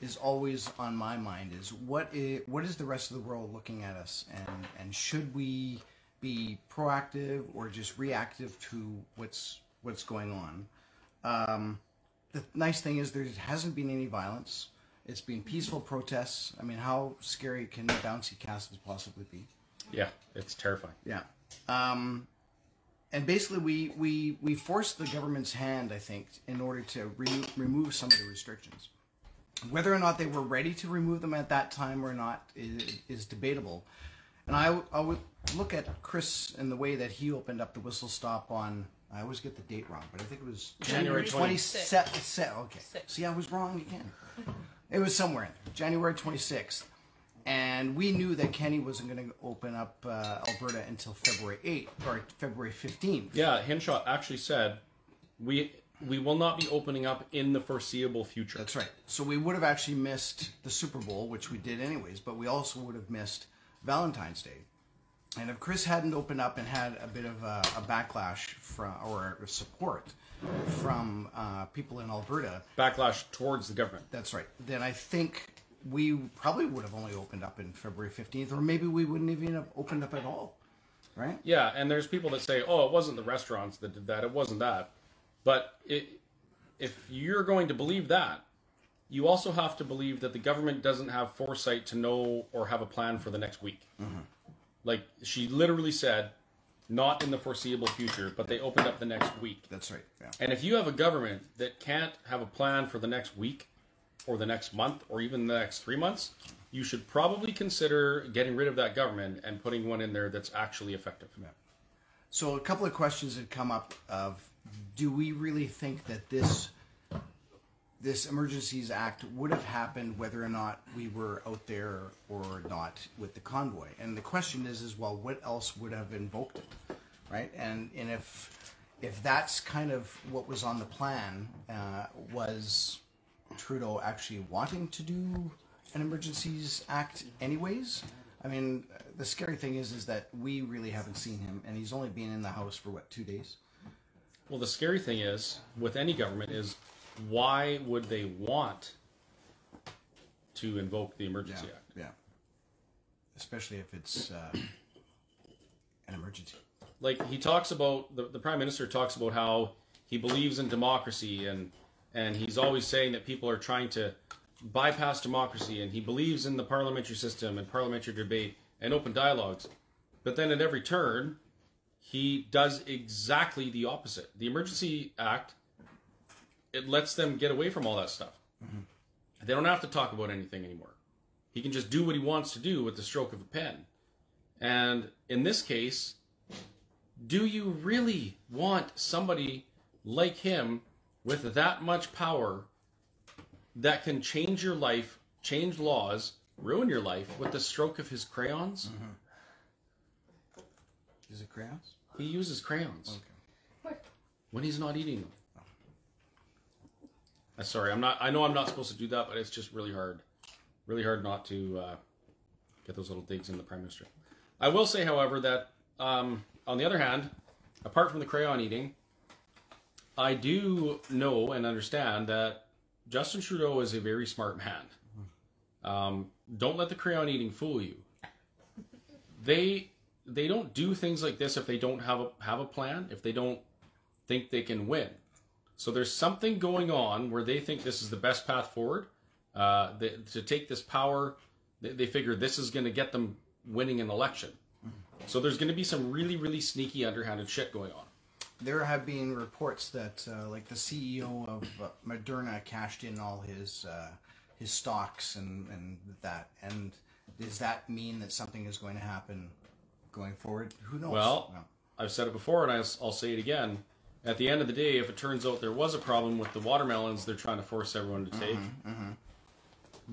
Speaker 8: is always on my mind is what is what is the rest of the world looking at us and and should we be proactive or just reactive to what's what's going on. Um, the nice thing is there hasn't been any violence. It's been peaceful protests. I mean, how scary can bouncy castles possibly be?
Speaker 7: yeah it's terrifying
Speaker 8: Yeah. Um, and basically, we, we, we forced the government's hand, I think, in order to re- remove some of the restrictions. Whether or not they were ready to remove them at that time or not is, is debatable. And I, I would look at Chris and the way that he opened up the whistle stop on. I always get the date wrong, but I think it was
Speaker 7: January
Speaker 8: 27th. Se- okay. See, I was wrong again. It was somewhere in there, January 26th. And we knew that Kenney wasn't going to open up uh, Alberta until February 8th or February 15th.
Speaker 7: yeah hinshaw actually said we we will not be opening up in the foreseeable future
Speaker 8: That's right. So we would have actually missed the Super Bowl, which we did anyways, but we also would have missed Valentine's Day. And if Chris hadn't opened up and had a bit of a, a backlash from or support from uh, people in Alberta,
Speaker 7: backlash towards the government
Speaker 8: that's right. Then I think we probably would have only opened up in February 15th, or maybe we wouldn't even have opened up at all, right?
Speaker 7: Yeah, and there's people that say, "Oh, it wasn't the restaurants that did that. It wasn't that." But it, if you're going to believe that, you also have to believe that the government doesn't have foresight to know or have a plan for the next week. Mm-hmm. Like she literally said, not in the foreseeable future, but they opened up the next week.
Speaker 8: That's right. Yeah.
Speaker 7: And if you have a government that can't have a plan for the next week or the next month or even the next three months, you should probably consider getting rid of that government and putting one in there that's actually effective.
Speaker 8: So a couple of questions had come up of, do we really think that this this Emergencies Act would have happened whether or not we were out there or not with the convoy? And the question is, is well, what else would have invoked it, right? And and if if that's kind of what was on the plan, uh, was Trudeau actually wanting to do an Emergencies Act anyways? I mean, the scary thing is, is that we really haven't seen him, and he's only been in the house for what two days.
Speaker 7: Well, the scary thing is with any government is why would they want to invoke the Emergency Act?
Speaker 8: Yeah. Especially if it's uh, an emergency.
Speaker 7: Like he talks about the, the prime minister talks about how he believes in democracy and and he's always saying that people are trying to bypass democracy and he believes in the parliamentary system and parliamentary debate and open dialogues. But then at every turn, he does exactly the opposite. The Emergency Act it lets them get away from all that stuff. Mm-hmm. They don't have to talk about anything anymore. He can just do what he wants to do with the stroke of a pen. And in this case, do you really want somebody like him with that much power that can change your life, change laws, ruin your life with the stroke of his crayons?
Speaker 8: Is it crayons?
Speaker 7: He uses crayons
Speaker 8: Okay.
Speaker 7: when he's not eating them. Uh, sorry, I'm not. I know I'm not supposed to do that, but it's just really hard, really hard not to uh, get those little digs in the prime minister. I will say, however, that um, on the other hand, apart from the crayon eating, I do know and understand that Justin Trudeau is a very smart man. Um, don't let the crayon eating fool you. They they don't do things like this if they don't have a have a plan. If they don't think they can win. So there's something going on where they think this is the best path forward. Uh, to take this power, they, they figure this is going to get them winning an election. So there's going to be some really, really sneaky, underhanded shit going on.
Speaker 8: There have been reports that, uh, like the CEO of uh, Moderna cashed in all his uh, his stocks and and that. And does that mean that something is going to happen going forward? Who knows?
Speaker 7: Well,
Speaker 8: No.
Speaker 7: I've said it before, and I'll say it again. At the end of the day, if it turns out there was a problem with the watermelons they're trying to force everyone to take,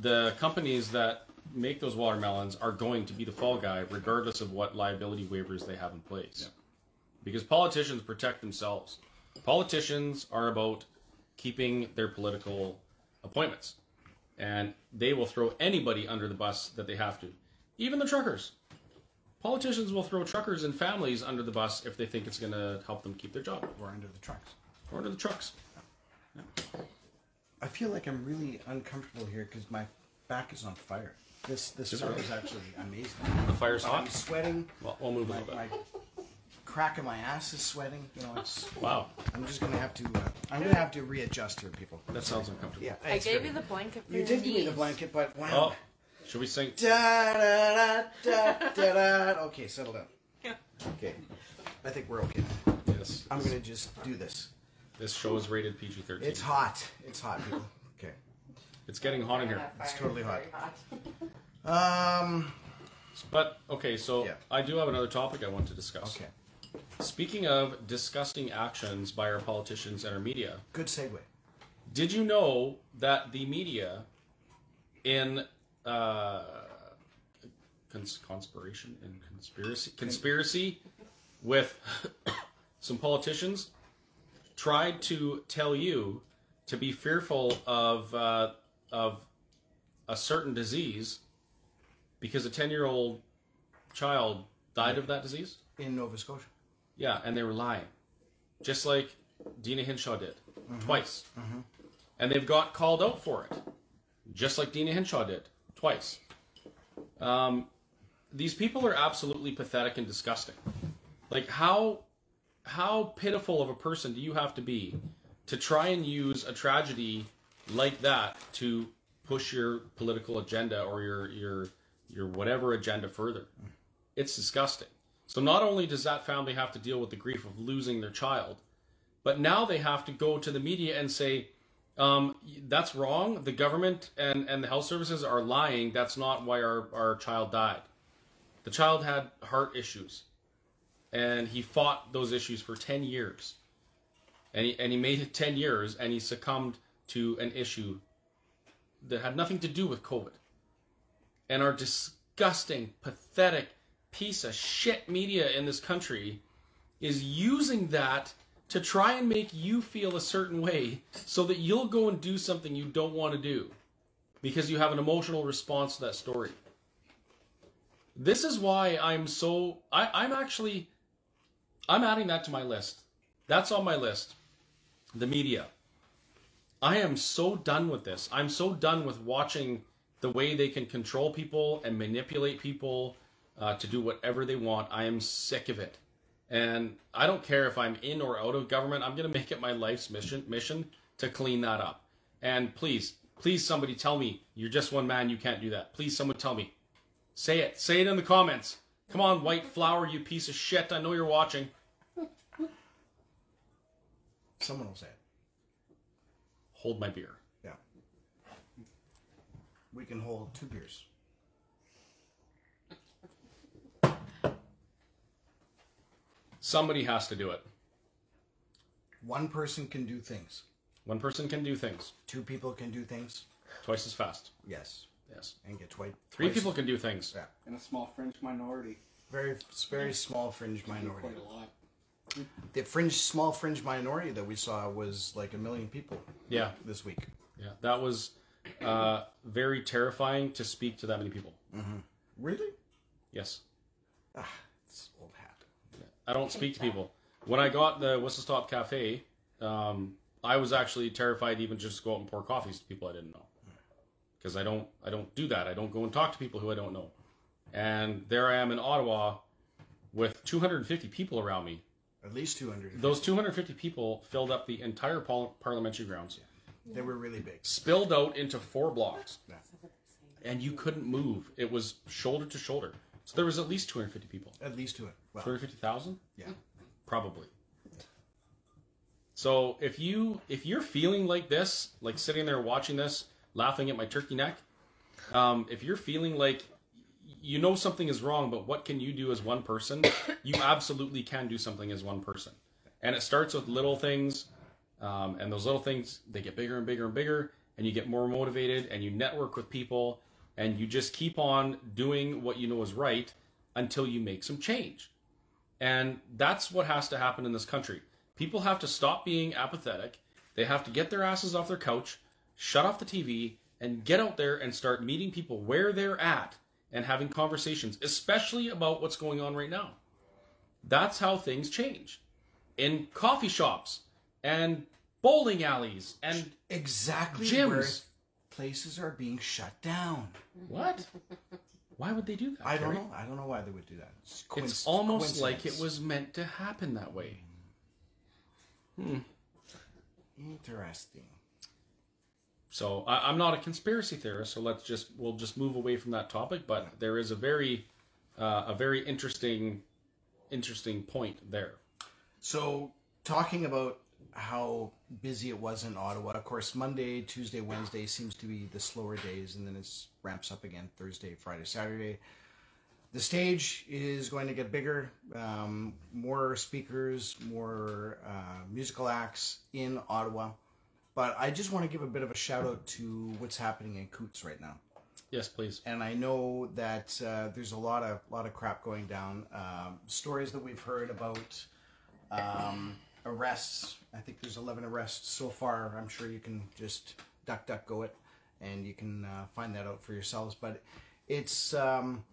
Speaker 7: the companies that make those watermelons are going to be the fall guy, regardless of what liability waivers they have in place. Because politicians protect themselves. Politicians are about keeping their political appointments, and they will throw anybody under the bus that they have to, even the truckers. Politicians will throw truckers and families under the bus if they think it's going to help them keep their job
Speaker 8: Or under the trucks.
Speaker 7: or under the trucks.
Speaker 8: I feel like I'm really uncomfortable here because my back is on fire. This this
Speaker 7: Is it
Speaker 8: sun
Speaker 7: really?
Speaker 8: is actually amazing.
Speaker 7: The fire's hot.
Speaker 8: I'm sweating.
Speaker 7: Well, we'll move a
Speaker 8: My,
Speaker 7: little bit.
Speaker 8: my crack of my ass is sweating. You know, it's.
Speaker 7: Wow,
Speaker 8: I'm just gonna have to. Uh, I'm gonna have to readjust here, people.
Speaker 7: that sounds uncomfortable.
Speaker 8: Yeah,
Speaker 5: I
Speaker 8: it's
Speaker 5: gave
Speaker 8: very-
Speaker 5: you the blanket for
Speaker 8: You
Speaker 5: your
Speaker 8: did give me the
Speaker 5: knees.
Speaker 8: blanket, but wow.
Speaker 7: Oh, should we sing?
Speaker 8: Da, da, da, da, da, da. Okay, settle down. Okay, I think we're okay. now.
Speaker 7: Yes.
Speaker 8: I'm gonna just do this.
Speaker 7: This show is rated PG-13.
Speaker 8: It's hot. It's hot, people. Okay.
Speaker 7: It's getting hot in here.
Speaker 8: It's totally hot. Um.
Speaker 7: But okay, so
Speaker 8: Yeah.
Speaker 7: I do have another topic I want to discuss.
Speaker 8: Okay.
Speaker 7: Speaking of disgusting actions by our politicians and our media,
Speaker 8: Good segue.
Speaker 7: did you know that the media, in uh, cons- conspiration and conspiracy, conspiracy with some politicians, tried to tell you to be fearful of uh, of a certain disease because a ten year old child died of that disease?
Speaker 8: In Nova Scotia.
Speaker 7: Yeah, and they were lying, just like Deena Hinshaw did mm-hmm. twice, mm-hmm. and they've got called out for it, just like Deena Hinshaw did. twice. Um, these people are absolutely pathetic and disgusting. Like how how pitiful of a person do you have to be to try and use a tragedy like that to push your political agenda or your your your whatever agenda further? Mm. It's disgusting. So not only does that family have to deal with the grief of losing their child, but now they have to go to the media and say, um, that's wrong. The government and, and the health services are lying. That's not why our, our child died. The child had heart issues, and he fought those issues for 10 years. And he, and he made it 10 years, and he succumbed to an issue that had nothing to do with COVID. And our disgusting, pathetic piece of shit media in this country is using that to try and make you feel a certain way so that you'll go and do something you don't want to do because you have an emotional response to that story. This is why I'm so I, I'm actually I'm adding that to my list. That's on my list. The media. I am so done with this. I'm so done with watching the way they can control people and manipulate people uh, to do whatever they want. I am sick of it. And I don't care if I'm in or out of government. I'm going to make it my life's mission mission to clean that up. And please, please, somebody tell me you're just one man. You can't do that. Please, someone tell me. Say it. Say it in the comments. Come on, white flower, you piece of shit. I know you're watching.
Speaker 8: Someone will say it.
Speaker 7: Hold my beer.
Speaker 8: Yeah. We can hold two beers.
Speaker 7: Somebody has to do it.
Speaker 8: One person can do things.
Speaker 7: One person can do things
Speaker 8: Two people can do things.
Speaker 7: twice as fast.
Speaker 8: Yes.
Speaker 7: Yes.
Speaker 8: And get twice.
Speaker 7: Three
Speaker 8: twice-
Speaker 7: people can do things.
Speaker 8: Yeah.
Speaker 9: in a small fringe minority.
Speaker 8: Very, very small fringe minority.
Speaker 9: Quite a lot.
Speaker 8: The fringe, small fringe minority that we saw was like a million people
Speaker 7: Yeah.
Speaker 8: this week.
Speaker 7: Yeah. That was uh, very terrifying to speak to that many people.
Speaker 8: Really?
Speaker 7: Yes.
Speaker 8: Ah, it's old hat.
Speaker 7: I don't speak to people. When I got the Whistle Stop Cafe, um, I was actually terrified even just to go out and pour coffees to people I didn't know, because I don't I don't do that. I don't go and talk to people who I don't know. And there I am in Ottawa, with 250 people around me.
Speaker 8: At least 200.
Speaker 7: Those 250 people filled up the entire par- parliamentary grounds,
Speaker 8: They were really big.
Speaker 7: spilled out into four blocks,
Speaker 8: Yeah.
Speaker 7: and you couldn't move. It was shoulder to shoulder. So there was at least 250 people.
Speaker 8: At least two. Well,
Speaker 7: 250,000?
Speaker 8: yeah.
Speaker 7: probably so if you if you're feeling like this like sitting there watching this laughing at my turkey neck um, if you're feeling like you know something is wrong but what can you do as one person you absolutely can do something as one person and it starts with little things um, and those little things they get bigger and bigger and bigger and you get more motivated and you network with people and you just keep on doing what you know is right until you make some change and that's what has to happen in this country. People have to stop being apathetic. They have to get their asses off their couch, shut off the TV, and get out there and start meeting people where they're at and having conversations, especially about what's going on right now. That's how things change. In coffee shops and bowling alleys and
Speaker 8: Exactly
Speaker 7: Gyms.
Speaker 8: Places are being shut down.
Speaker 7: what? Why would they do that?
Speaker 8: I don't know. I don't know why they would do that. It's,
Speaker 7: It's almost like it
Speaker 8: coincidence.
Speaker 7: was meant to happen that way. Hmm.
Speaker 8: interesting.
Speaker 7: So I, I'm not a conspiracy theorist, so let's just we'll just move away from that topic. But there is a very uh, a very interesting interesting point there.
Speaker 8: So, talking about how busy it was in Ottawa, of course, Monday, Tuesday, Wednesday seems to be the slower days, and then it ramps up again Thursday, Friday, Saturday. The stage is going to get bigger, um, more speakers, more uh, musical acts in Ottawa. But I just want to give a bit of a shout out to what's happening in Coutts right now
Speaker 7: Yes, please.
Speaker 8: and I know that uh, there's a lot of lot of crap going down. Um, stories that we've heard about um, arrests. I think there's 11 arrests so far. I'm sure you can just duck duck go it, and you can uh, find that out for yourselves. But it's um,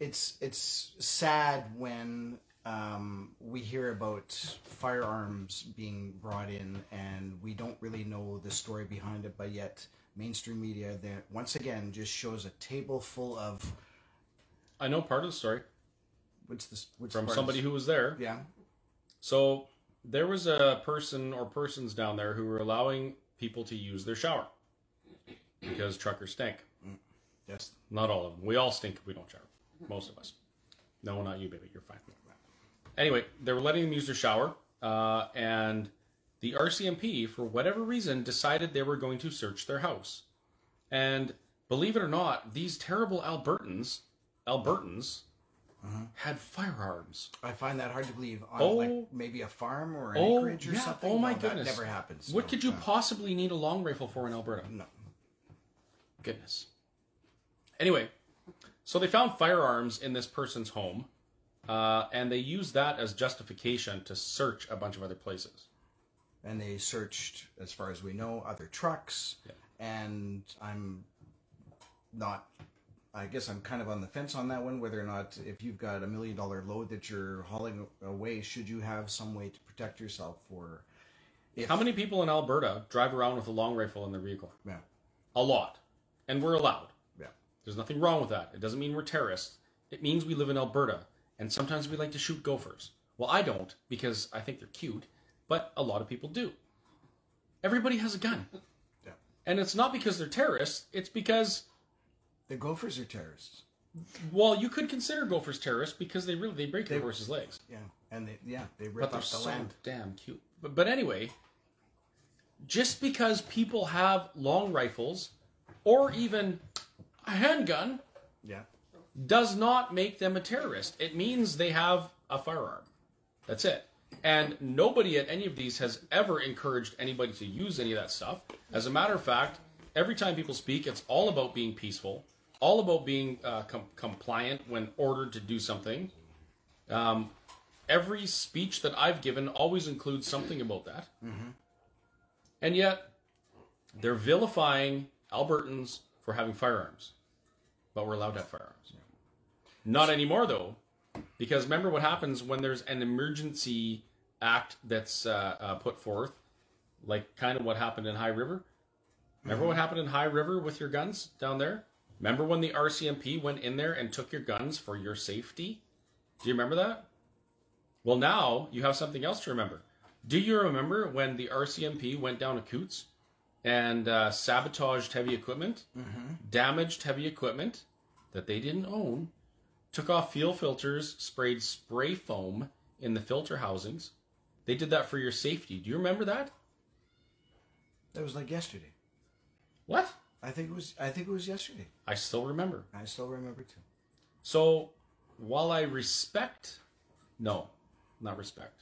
Speaker 8: it's it's sad when um, we hear about firearms being brought in, and we don't really know the story behind it, but yet mainstream media that once again just shows a table full of
Speaker 7: I know part of the story
Speaker 8: what's this what's
Speaker 7: from somebody who was there.
Speaker 8: yeah
Speaker 7: So there was a person or persons down there who were allowing people to use their shower because truckers stink.
Speaker 8: yes
Speaker 7: Not all of them. We all stink if we don't shower. Most of us. No, not you, baby. You're fine. Anyway, they were letting them use their shower, uh, and the RCMP, for whatever reason, decided they were going to search their house. And believe it or not, these terrible Albertans, Albertans, had firearms.
Speaker 8: I find that hard to believe on
Speaker 7: Oh.
Speaker 8: like maybe a farm or an
Speaker 7: Oh,
Speaker 8: acreage or
Speaker 7: yeah.
Speaker 8: something.
Speaker 7: Oh my
Speaker 8: No,
Speaker 7: goodness.
Speaker 8: that never happens.
Speaker 7: What
Speaker 8: No,
Speaker 7: could you
Speaker 8: no.
Speaker 7: possibly need a long rifle for in Alberta?
Speaker 8: No.
Speaker 7: Goodness. Anyway, so they found firearms in this person's home, uh, and they used that as justification to search a bunch of other places.
Speaker 8: and they searched, as far as we know, other trucks. And I'm not. I guess I'm kind of on the fence on that one. Whether or not, if you've got a million dollar load that you're hauling away, should you have some way to protect yourself for? If,
Speaker 7: How many people in Alberta drive around with a long rifle in their vehicle?
Speaker 8: Yeah,
Speaker 7: A lot. And we're allowed.
Speaker 8: yeah.
Speaker 7: There's nothing wrong with that. It doesn't mean we're terrorists. It means we live in Alberta, and sometimes we like to shoot gophers. Well, I don't because I think they're cute, but a lot of people do. Everybody has a gun.
Speaker 8: Yeah.
Speaker 7: And it's not because they're terrorists, it's because
Speaker 8: The gophers are terrorists.
Speaker 7: well, you could consider gophers terrorists because they really they break their horses' legs.
Speaker 8: Yeah, and they yeah they
Speaker 7: But
Speaker 8: rip
Speaker 7: they're
Speaker 8: up the
Speaker 7: so
Speaker 8: land.
Speaker 7: damn cute. But, but anyway, just because people have long rifles or even a handgun
Speaker 8: Yeah,
Speaker 7: does not make them a terrorist. It means they have a firearm. That's it. And nobody at any of these has ever encouraged anybody to use any of that stuff. As a matter of fact, every time people speak, it's all about being peaceful, all about being uh, com- compliant when ordered to do something. Um, every speech that I've given always includes something about that. And yet, they're vilifying Albertans for having firearms, but we're allowed to have firearms. Not anymore, though, because remember what happens when there's an emergency act that's uh, uh, put forth, like kind of what happened in High River. Remember what happened in High River with your guns down there? Remember when the RCMP went in there and took your guns for your safety? Do you remember that? Well, now you have something else to remember. Do you remember when the RCMP went down to Coutts and uh, sabotaged heavy equipment, damaged heavy equipment that they didn't own, took off fuel filters, sprayed spray foam in the filter housings? They did that for your safety. Do you remember that?
Speaker 8: that was like yesterday.
Speaker 7: What?
Speaker 8: I think it was. I think it was yesterday.
Speaker 7: I still remember.
Speaker 8: I still remember too.
Speaker 7: So, while I respect, no, not respect.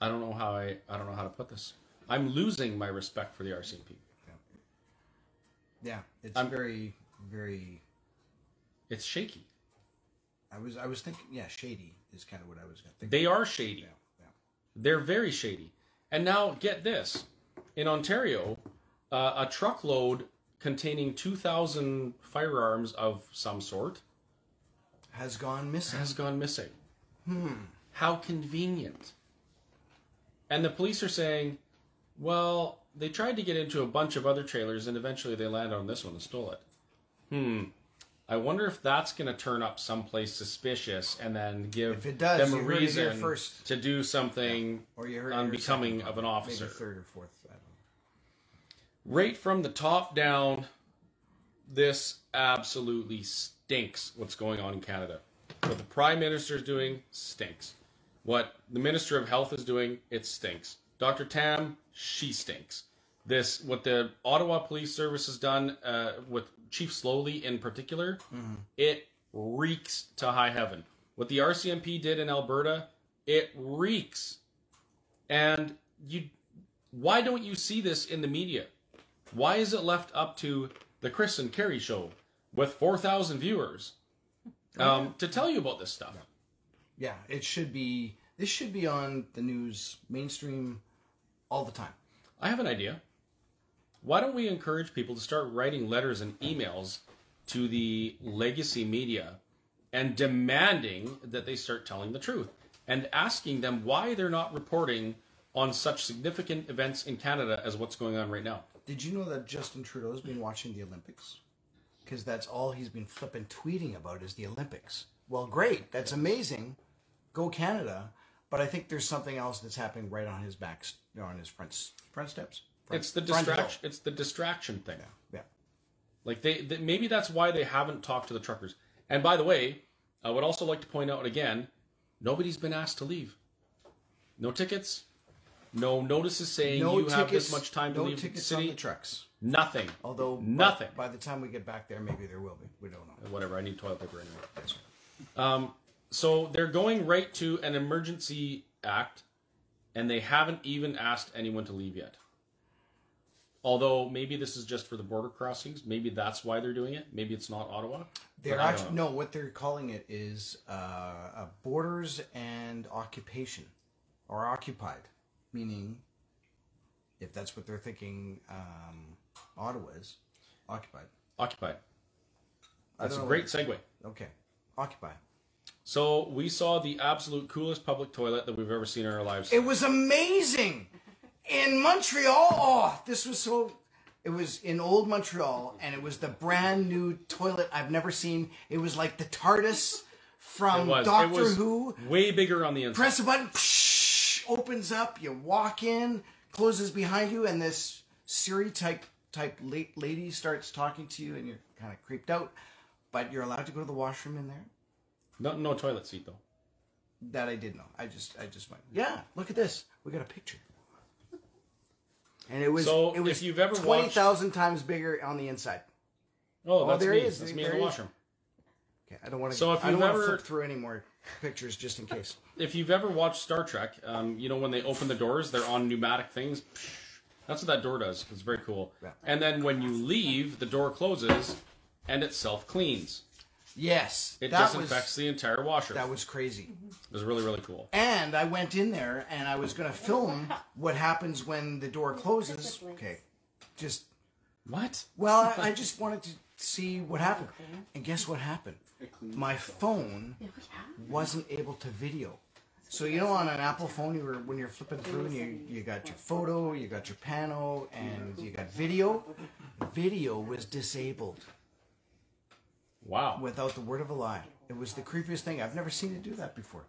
Speaker 7: I don't know how I I don't know how to put this. I'm losing my respect for the RCMP.
Speaker 8: Yeah, it's
Speaker 7: I'm-
Speaker 8: very, very.
Speaker 7: It's shaky.
Speaker 8: I was. I was thinking. Yeah, shady is kind of what I was thinking.
Speaker 7: They are shady.
Speaker 8: Yeah, yeah.
Speaker 7: They're very shady. And now get this: in Ontario, uh, a truckload containing 2,000 firearms of some sort
Speaker 8: Has gone missing.
Speaker 7: has gone missing. Hmm. How convenient. And the police are saying, well, they tried to get into a bunch of other trailers and eventually they landed on this one and stole it. Hmm. I wonder if that's going to turn up someplace suspicious and then give
Speaker 8: does,
Speaker 7: them a
Speaker 8: you heard it here
Speaker 7: reason
Speaker 8: first.
Speaker 7: to do something
Speaker 8: or you heard
Speaker 7: unbecoming of an
Speaker 8: maybe
Speaker 7: officer.
Speaker 8: third or fourth. I don't know.
Speaker 7: Right from the top down, this absolutely stinks what's going on in Canada. What the Prime Minister is doing stinks. What the Minister of Health is doing, it stinks. Dr. Tam, she stinks. This, what the Ottawa Police Service has done uh, with Chief Sloly in particular, it reeks to high heaven. What the RCMP did in Alberta, it reeks. And you, why don't you see this in the media? Why is it left up to the Chris and Kerry show with 4,000 viewers um, to tell you about this stuff?
Speaker 8: Yeah, it should be. This should be on the news, mainstream, all the time.
Speaker 7: I have an idea. Why don't we encourage people to start writing letters and emails to the legacy media and demanding that they start telling the truth and asking them why they're not reporting on such significant events in Canada as what's going on right now.
Speaker 8: Did you know that Justin Trudeau's been watching the Olympics? Because that's all he's been flipping tweeting about is the Olympics. Well, great. That's amazing. Go Canada. But I think there's something else that's happening right on his back, on his front front steps. Front,
Speaker 7: It's the distraction. It's the distraction thing.
Speaker 8: Yeah.
Speaker 7: Like they, they, maybe that's why they haven't talked to the truckers. And by the way, I would also like to point out again, nobody's been asked to leave. No tickets. No notices saying
Speaker 8: No
Speaker 7: you
Speaker 8: tickets.
Speaker 7: have this much time to
Speaker 8: no
Speaker 7: leave the
Speaker 8: tickets on
Speaker 7: city.
Speaker 8: the trucks.
Speaker 7: Nothing.
Speaker 8: Although
Speaker 7: nothing.
Speaker 8: By, the time we get back there, maybe there will be. We don't know.
Speaker 7: Whatever. I need toilet paper anyway.
Speaker 8: That's
Speaker 7: Um, so they're going right to an emergency act, and they haven't even asked anyone to leave yet. Although maybe this is just for the border crossings. Maybe that's why they're doing it. Maybe it's not Ottawa.
Speaker 8: They're
Speaker 7: But I don't
Speaker 8: actually no. What they're calling it is uh, uh, borders and occupation, or occupied, meaning, if that's what they're thinking, um, Ottawa is occupied.
Speaker 7: occupied. That's a great segue.
Speaker 8: Okay, occupy.
Speaker 7: So we saw the absolute coolest public toilet that we've ever seen in our lives.
Speaker 8: It was amazing in Montreal. Oh, this was so. It was in old Montreal, and it was the brand new toilet I've never seen. It was like the TARDIS
Speaker 7: It
Speaker 8: from
Speaker 7: was.
Speaker 8: Doctor
Speaker 7: it was
Speaker 8: Who.
Speaker 7: way bigger on the inside.
Speaker 8: press a button, opens up, you walk in, closes behind you, and this Siri type type lady starts talking to you, and you're kind of creeped out, but you're allowed to go to the washroom in there.
Speaker 7: No, no toilet seat though.
Speaker 8: That I did know. I just I just went, yeah, look at this. We got a picture. And it was
Speaker 7: So,
Speaker 8: it was
Speaker 7: if you've ever
Speaker 8: twenty
Speaker 7: watched-
Speaker 8: times bigger on the inside.
Speaker 7: Oh, oh that's
Speaker 8: there
Speaker 7: me.
Speaker 8: is.
Speaker 7: That's me
Speaker 8: There
Speaker 7: in the washroom.
Speaker 8: Okay, I don't want to.
Speaker 7: So if you've ever-
Speaker 8: flip through any more pictures just in case.
Speaker 7: If you've ever watched Star Trek, um, you know when they open the doors, they're on pneumatic things. That's what that door does. It's very cool.
Speaker 8: Yeah.
Speaker 7: And then when you leave, the door closes, and it self cleans.
Speaker 8: Yes,
Speaker 7: It disinfects
Speaker 8: was
Speaker 7: the entire washer.
Speaker 8: that was crazy.
Speaker 7: it was really really cool.
Speaker 8: And I went in there and I was going to film what happens when the door closes. Okay. Just,
Speaker 7: What?
Speaker 8: well, I, I just wanted to see what happened. And guess what happened? My phone wasn't able to video. So, you know, on an Apple phone, you were, when you're flipping through and you, you got your photo, you got your pano, and you got video. Video was disabled
Speaker 7: Wow.
Speaker 8: without the word of a lie. It was the creepiest thing. I've never seen it do that before.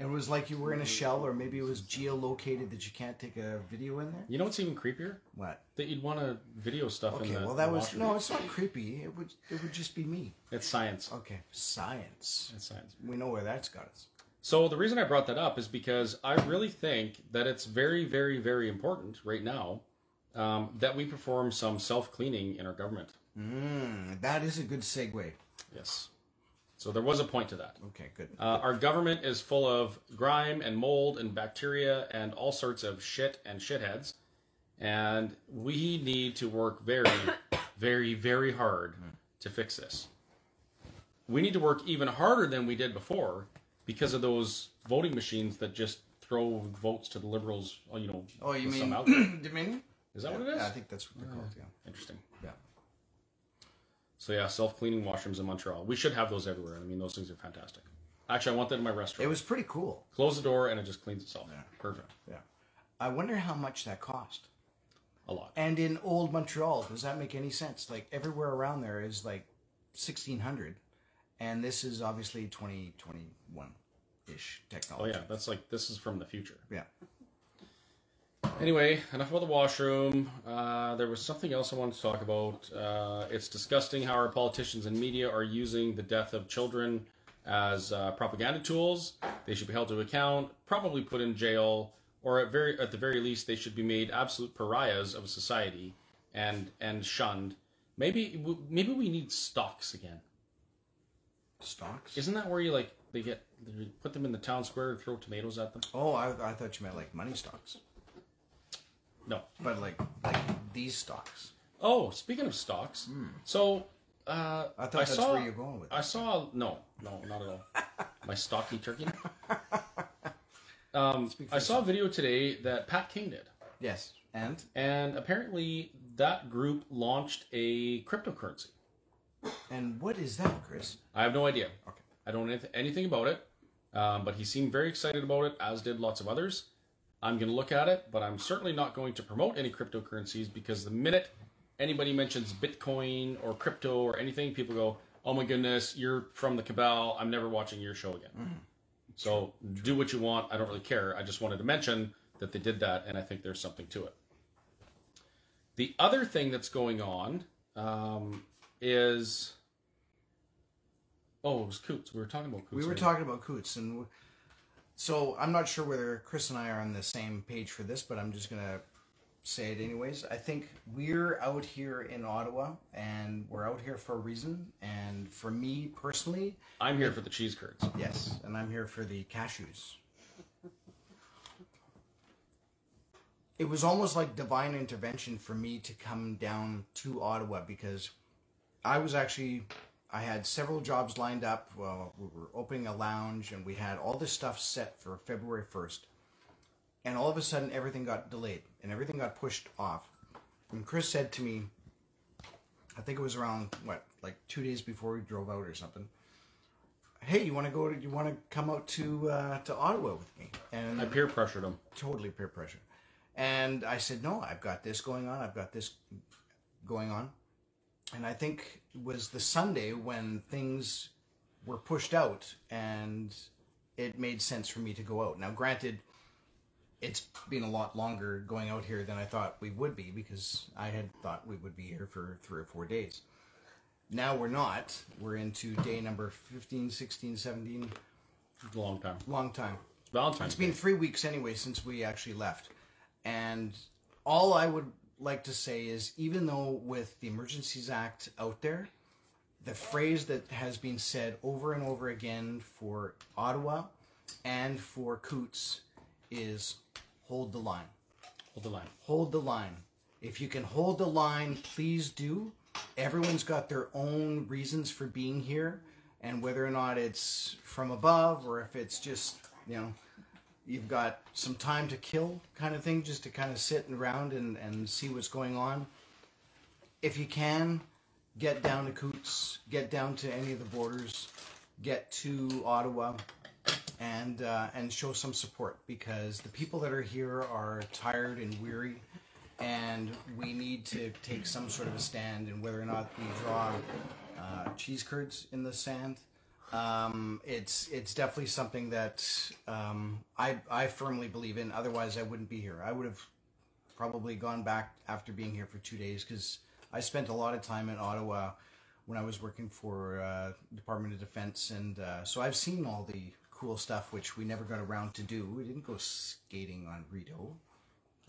Speaker 8: It was like you were in a shell, or maybe it was geolocated that you can't take a video in there.
Speaker 7: You know what's even creepier?
Speaker 8: What?
Speaker 7: That you'd want to video stuff
Speaker 8: Okay,
Speaker 7: in the
Speaker 8: well that was no, it's not creepy. It would it would just be me.
Speaker 7: It's science.
Speaker 8: Okay, science.
Speaker 7: It's science.
Speaker 8: We know where that's got us.
Speaker 7: So the reason I brought that up is because I really think that it's very, very, very important right now um, that we perform some self cleaning in our government.
Speaker 8: Mm, that is a good segue.
Speaker 7: Yes. So there was a point to that.
Speaker 8: Okay, good.
Speaker 7: Uh, our government is full of grime and mold and bacteria and all sorts of shit and shitheads. And we need to work very, very, very hard to fix this. We need to work even harder than we did before because of those voting machines that just throw votes to the liberals, uh, you know.
Speaker 8: oh, you mean. Dominion?
Speaker 7: Is that what it is?
Speaker 8: Yeah, I think that's what they're called. Yeah.
Speaker 7: Interesting. So yeah, self-cleaning washrooms in Montreal. We should have those everywhere. I mean, those things are fantastic. Actually, I want that in my restaurant.
Speaker 8: It was pretty cool.
Speaker 7: Close the door and it just cleans itself. Yeah. Perfect.
Speaker 8: Yeah. I wonder how much that cost.
Speaker 7: A lot.
Speaker 8: And in old Montreal, does that make any sense? Like everywhere around there is like 1600, and this is obviously 2021 ish technology.
Speaker 7: Oh yeah, that's like this is from the future.
Speaker 8: Yeah.
Speaker 7: Anyway, enough about the washroom. Uh, there was something else I wanted to talk about. Uh, it's disgusting how our politicians and media are using the death of children as uh, propaganda tools. They should be held to account, probably put in jail, or at very at the very least, they should be made absolute pariahs of society and and shunned. Maybe maybe we need stocks again.
Speaker 8: Stocks?
Speaker 7: Isn't that where you like they get they put them in the town square and throw tomatoes at them?
Speaker 8: Oh, I, I thought you meant like money stocks,
Speaker 7: No.
Speaker 8: but like like these stocks.
Speaker 7: Oh, speaking of stocks, so uh,
Speaker 8: Hmm. I thought that's
Speaker 7: saw,
Speaker 8: where you're going with
Speaker 7: I saw no, no, not at all. My stocky turkey. Um, I saw a video today that Pat King did,
Speaker 8: Yes, and
Speaker 7: and apparently that group launched a cryptocurrency.
Speaker 8: and what is that, Chris?
Speaker 7: I have no idea.
Speaker 8: Okay.
Speaker 7: I don't know anyth- anything about it, um, but he seemed very excited about it, as did lots of others. I'm going to look at it, but I'm certainly not going to promote any cryptocurrencies because the minute anybody mentions Bitcoin or crypto or anything, people go, "Oh my goodness, you're from the cabal. I'm never watching your show again." So do what you want. I don't really care. I just wanted to mention that they did that, and I think there's something to it. The other thing that's going on um, is. Oh, it was Coutts. We were talking about Coutts.
Speaker 8: We were
Speaker 7: right?
Speaker 8: talking about Coutts, and so I'm not sure whether Chris and I are on the same page for this, but I'm just gonna say it anyways. I think we're out here in Ottawa, and we're out here for a reason. And for me personally,
Speaker 7: I'm here for the cheese curds.
Speaker 8: yes, and I'm here for the cashews. It was almost like divine intervention for me to come down to Ottawa because I was actually I had several jobs lined up. Well, we were opening a lounge and we had all this stuff set for February 1st. And all of a sudden everything got delayed and everything got pushed off. And Chris said to me, I think it was around what, like 2 days before we drove out or something. Hey, you want to go to you want to come out to uh, to Ottawa with me? And
Speaker 7: I peer pressured him.
Speaker 8: totally peer pressure. And I said, no, I've got this going on. I've got this going on. And I think was the Sunday when things were pushed out and it made sense for me to go out. Now, granted, it's been a lot longer going out here than I thought we would be because I had thought we would be here for three or four days. Now we're not. We're into day number 15, 16, 17.
Speaker 7: It's a long time.
Speaker 8: Long time.
Speaker 7: Valentine's
Speaker 8: It's been
Speaker 7: Day.
Speaker 8: three weeks anyway since we actually left. And all I would like to say is even though with the Emergencies Act out there, the phrase that has been said over and over again for Ottawa and for Coutts is hold the line.
Speaker 7: Hold the line.
Speaker 8: Hold the line. If you can hold the line, please do. Everyone's got their own reasons for being here, and whether or not it's from above or if it's just, you know, you've got some time to kill kind of thing, just to kind of sit around and, and see what's going on. If you can, get down to Coutts, get down to any of the borders, get to Ottawa, and uh, and show some support because the people that are here are tired and weary, and we need to take some sort of a stand. And whether or not we draw uh, cheese curds in the sand, um, it's it's definitely something that um, I I firmly believe in. Otherwise, I wouldn't be here. I would have probably gone back after being here for two days because I spent a lot of time in Ottawa when I was working for uh, Department of Defense, and uh, so I've seen all the cool stuff which we never got around to do. We didn't go skating on Rideau.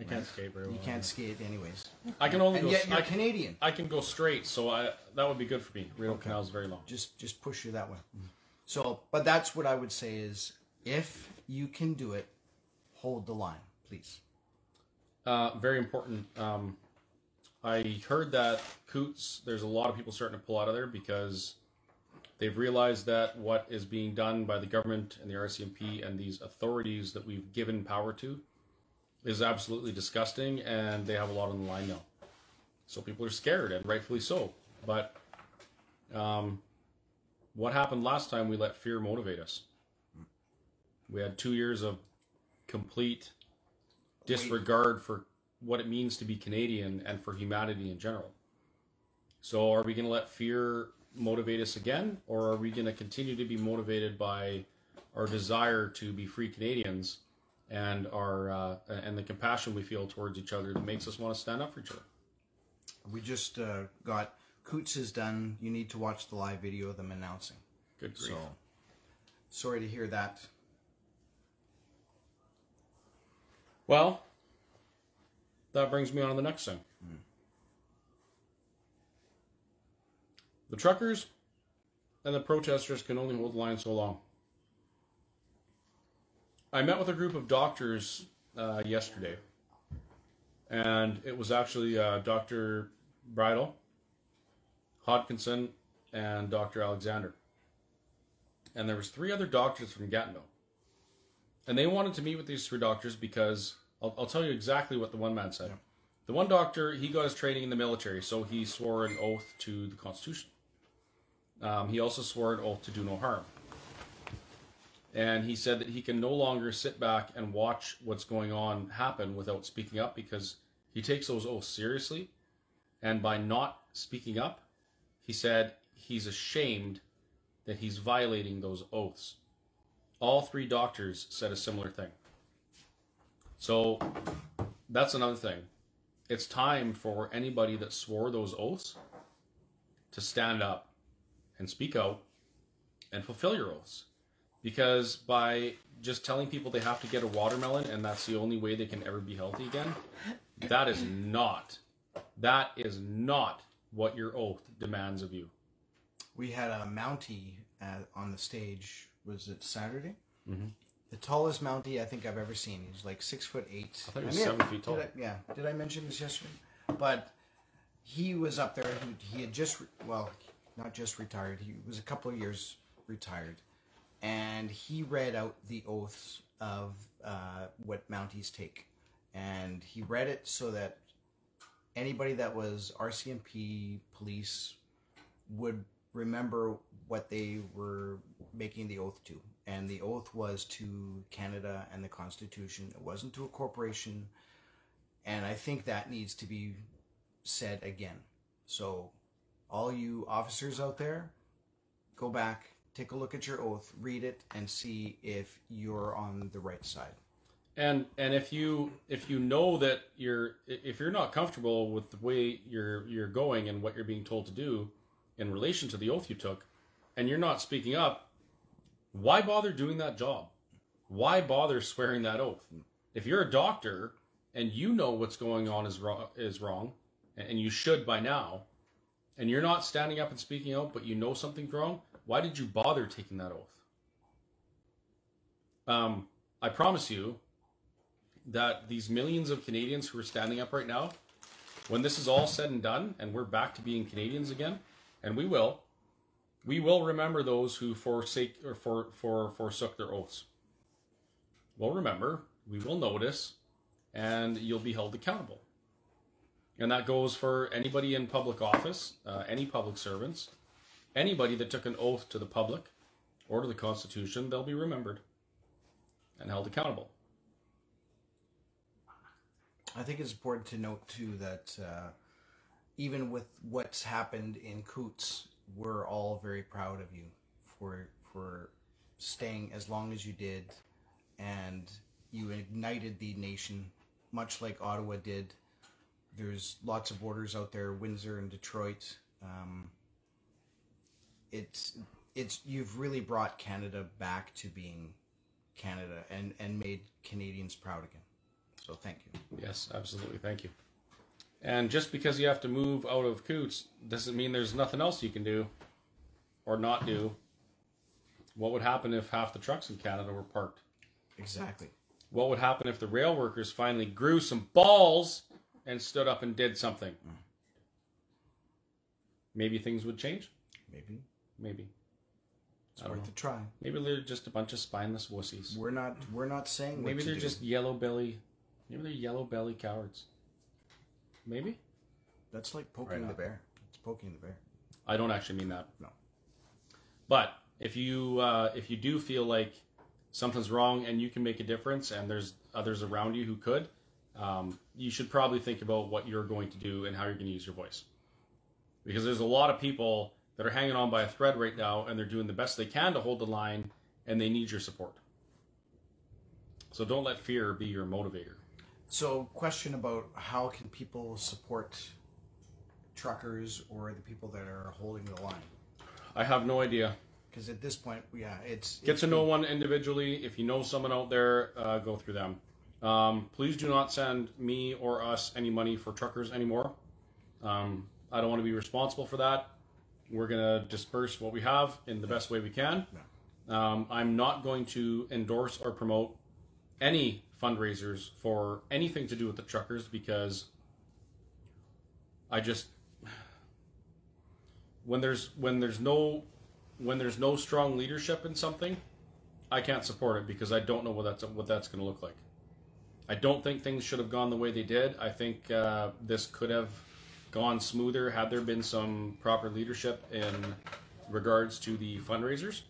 Speaker 7: I can't skate very well.
Speaker 8: You can't skate anyways,
Speaker 7: I can only
Speaker 8: and
Speaker 7: go.
Speaker 8: yet you're
Speaker 7: I can,
Speaker 8: Canadian.
Speaker 7: I can go straight, so I that would be good for me. Rideau Canal is very long.
Speaker 8: Just just push you that way. So, but that's what I would say is if you can do it, hold the line, please.
Speaker 7: Uh, very important. Um, I heard that Coutts. There's a lot of people starting to pull out of there because they've realized that what is being done by the government and the RCMP and these authorities that we've given power to is absolutely disgusting, and they have a lot on the line now. So people are scared, and rightfully so. But um, what happened last time? We let fear motivate us. We had two years of complete disregard for what it means to be Canadian and for humanity in general. So, are we going to let fear motivate us again, or are we going to continue to be motivated by our desire to be free Canadians and our uh, and the compassion we feel towards each other that makes us want to stand up for each other?
Speaker 8: We just uh, got Coutts is done. You need to watch the live video of them announcing.
Speaker 7: Good grief.
Speaker 8: So, sorry to hear that.
Speaker 7: Well, that brings me on to the next thing. The truckers and the protesters can only hold the line so long. I met with a group of doctors uh, yesterday, and it was actually uh, Dr. Bridle, Hodkinson, and Dr. Alexander. And there was three other doctors from Gatineau. And they wanted to meet with these three doctors because I'll, I'll tell you exactly what the one man said. The one doctor, he got his training in the military, so he swore an oath to the Constitution. Um, he also swore an oath to do no harm. And he said that he can no longer sit back and watch what's going on happen without speaking up because he takes those oaths seriously. And by not speaking up, he said he's ashamed that he's violating those oaths. All three doctors said a similar thing. So that's another thing. It's time for anybody that swore those oaths to stand up and speak out and fulfill your oaths. Because by just telling people they have to get a watermelon and that's the only way they can ever be healthy again, that is not, that is not what your oath demands of you.
Speaker 8: We had a Mountie uh, on the stage. Was it Saturday?
Speaker 7: Mm-hmm.
Speaker 8: The tallest Mountie I think I've ever seen. He's like six foot eight.
Speaker 7: I thought he was
Speaker 8: may have-
Speaker 7: seven feet tall.
Speaker 8: Did I, yeah. Did I mention this yesterday? But he was up there. He, he had just well, not just retired. He was a couple of years retired, and he read out the oaths of uh, what Mounties take, and he read it so that anybody that was RCMP police would remember what they were making the oath to. And the oath was to Canada and the Constitution. It wasn't to a corporation. And I think that needs to be said again. So, all you officers out there, go back, take a look at your oath, read it, and see if you're on the right side.
Speaker 7: and and if you if you know that you're if you're not comfortable with the way you're you're going and what you're being told to do in relation to the oath you took and you're not speaking up why bother doing that job why bother swearing that oath if you're a doctor and you know what's going on is wrong is wrong and you should by now and you're not standing up and speaking out but you know something's wrong why did you bother taking that oath um, i promise you that these millions of Canadians who are standing up right now, when this is all said and done and we're back to being Canadians again, and we will, we will remember those who forsake or for, for forsook their oaths. We'll remember, we will notice, and you'll be held accountable. And that goes for anybody in public office, uh, any public servants, anybody that took an oath to the public or to the Constitution, they'll be remembered and held accountable.
Speaker 8: I think it's important to note too that uh, even with what's happened in Coutts, we're all very proud of you for for staying as long as you did, and you ignited the nation, much like Ottawa did. There's lots of borders out there, Windsor and Detroit. Um, it's it's you've really brought Canada back to being Canada and and made Canadians proud again. So thank you.
Speaker 7: Yes, absolutely. Thank you. And just because you have to move out of Coutts doesn't mean there's nothing else you can do or not do. What would happen if half the trucks in Canada were parked?
Speaker 8: Exactly.
Speaker 7: What would happen if the rail workers finally grew some balls and stood up and did something? Mm. Maybe things would change.
Speaker 8: Maybe
Speaker 7: Maybe.
Speaker 8: it's worth a try.
Speaker 7: Maybe they're just a bunch of spineless wussies.
Speaker 8: We're not we're not saying
Speaker 7: Maybe
Speaker 8: to
Speaker 7: they're
Speaker 8: do.
Speaker 7: just yellow belly. Maybe they're yellow belly cowards. Maybe.
Speaker 8: that's like poking
Speaker 7: Right
Speaker 8: the bear. It's poking the bear.
Speaker 7: I don't actually mean that.
Speaker 8: No.
Speaker 7: But if you uh, if you do feel like something's wrong and you can make a difference, and there's others around you who could, um, you should probably think about what you're going to do and how you're going to use your voice. Because there's a lot of people that are hanging on by a thread right now, and they're doing the best they can to hold the line, and they need your support. So don't let fear be your motivator.
Speaker 8: So, question about how can people support truckers or the people that are holding the line?
Speaker 7: I have no idea.
Speaker 8: Because at this point, yeah, it's
Speaker 7: Get
Speaker 8: it's
Speaker 7: to know one individually. If you know someone out there, uh, go through them. Um, please do not send me or us any money for truckers anymore. Um, I don't want to be responsible for that. We're going to disperse what we have in the best way we can. Um, I'm not going to endorse or promote any fundraisers for anything to do with the truckers because I just when there's when there's no when there's no strong leadership in something, I can't support it because I don't know what that's what that's going to look like. I don't think things should have gone the way they did. I think uh, this could have gone smoother had there been some proper leadership in regards to the fundraisers,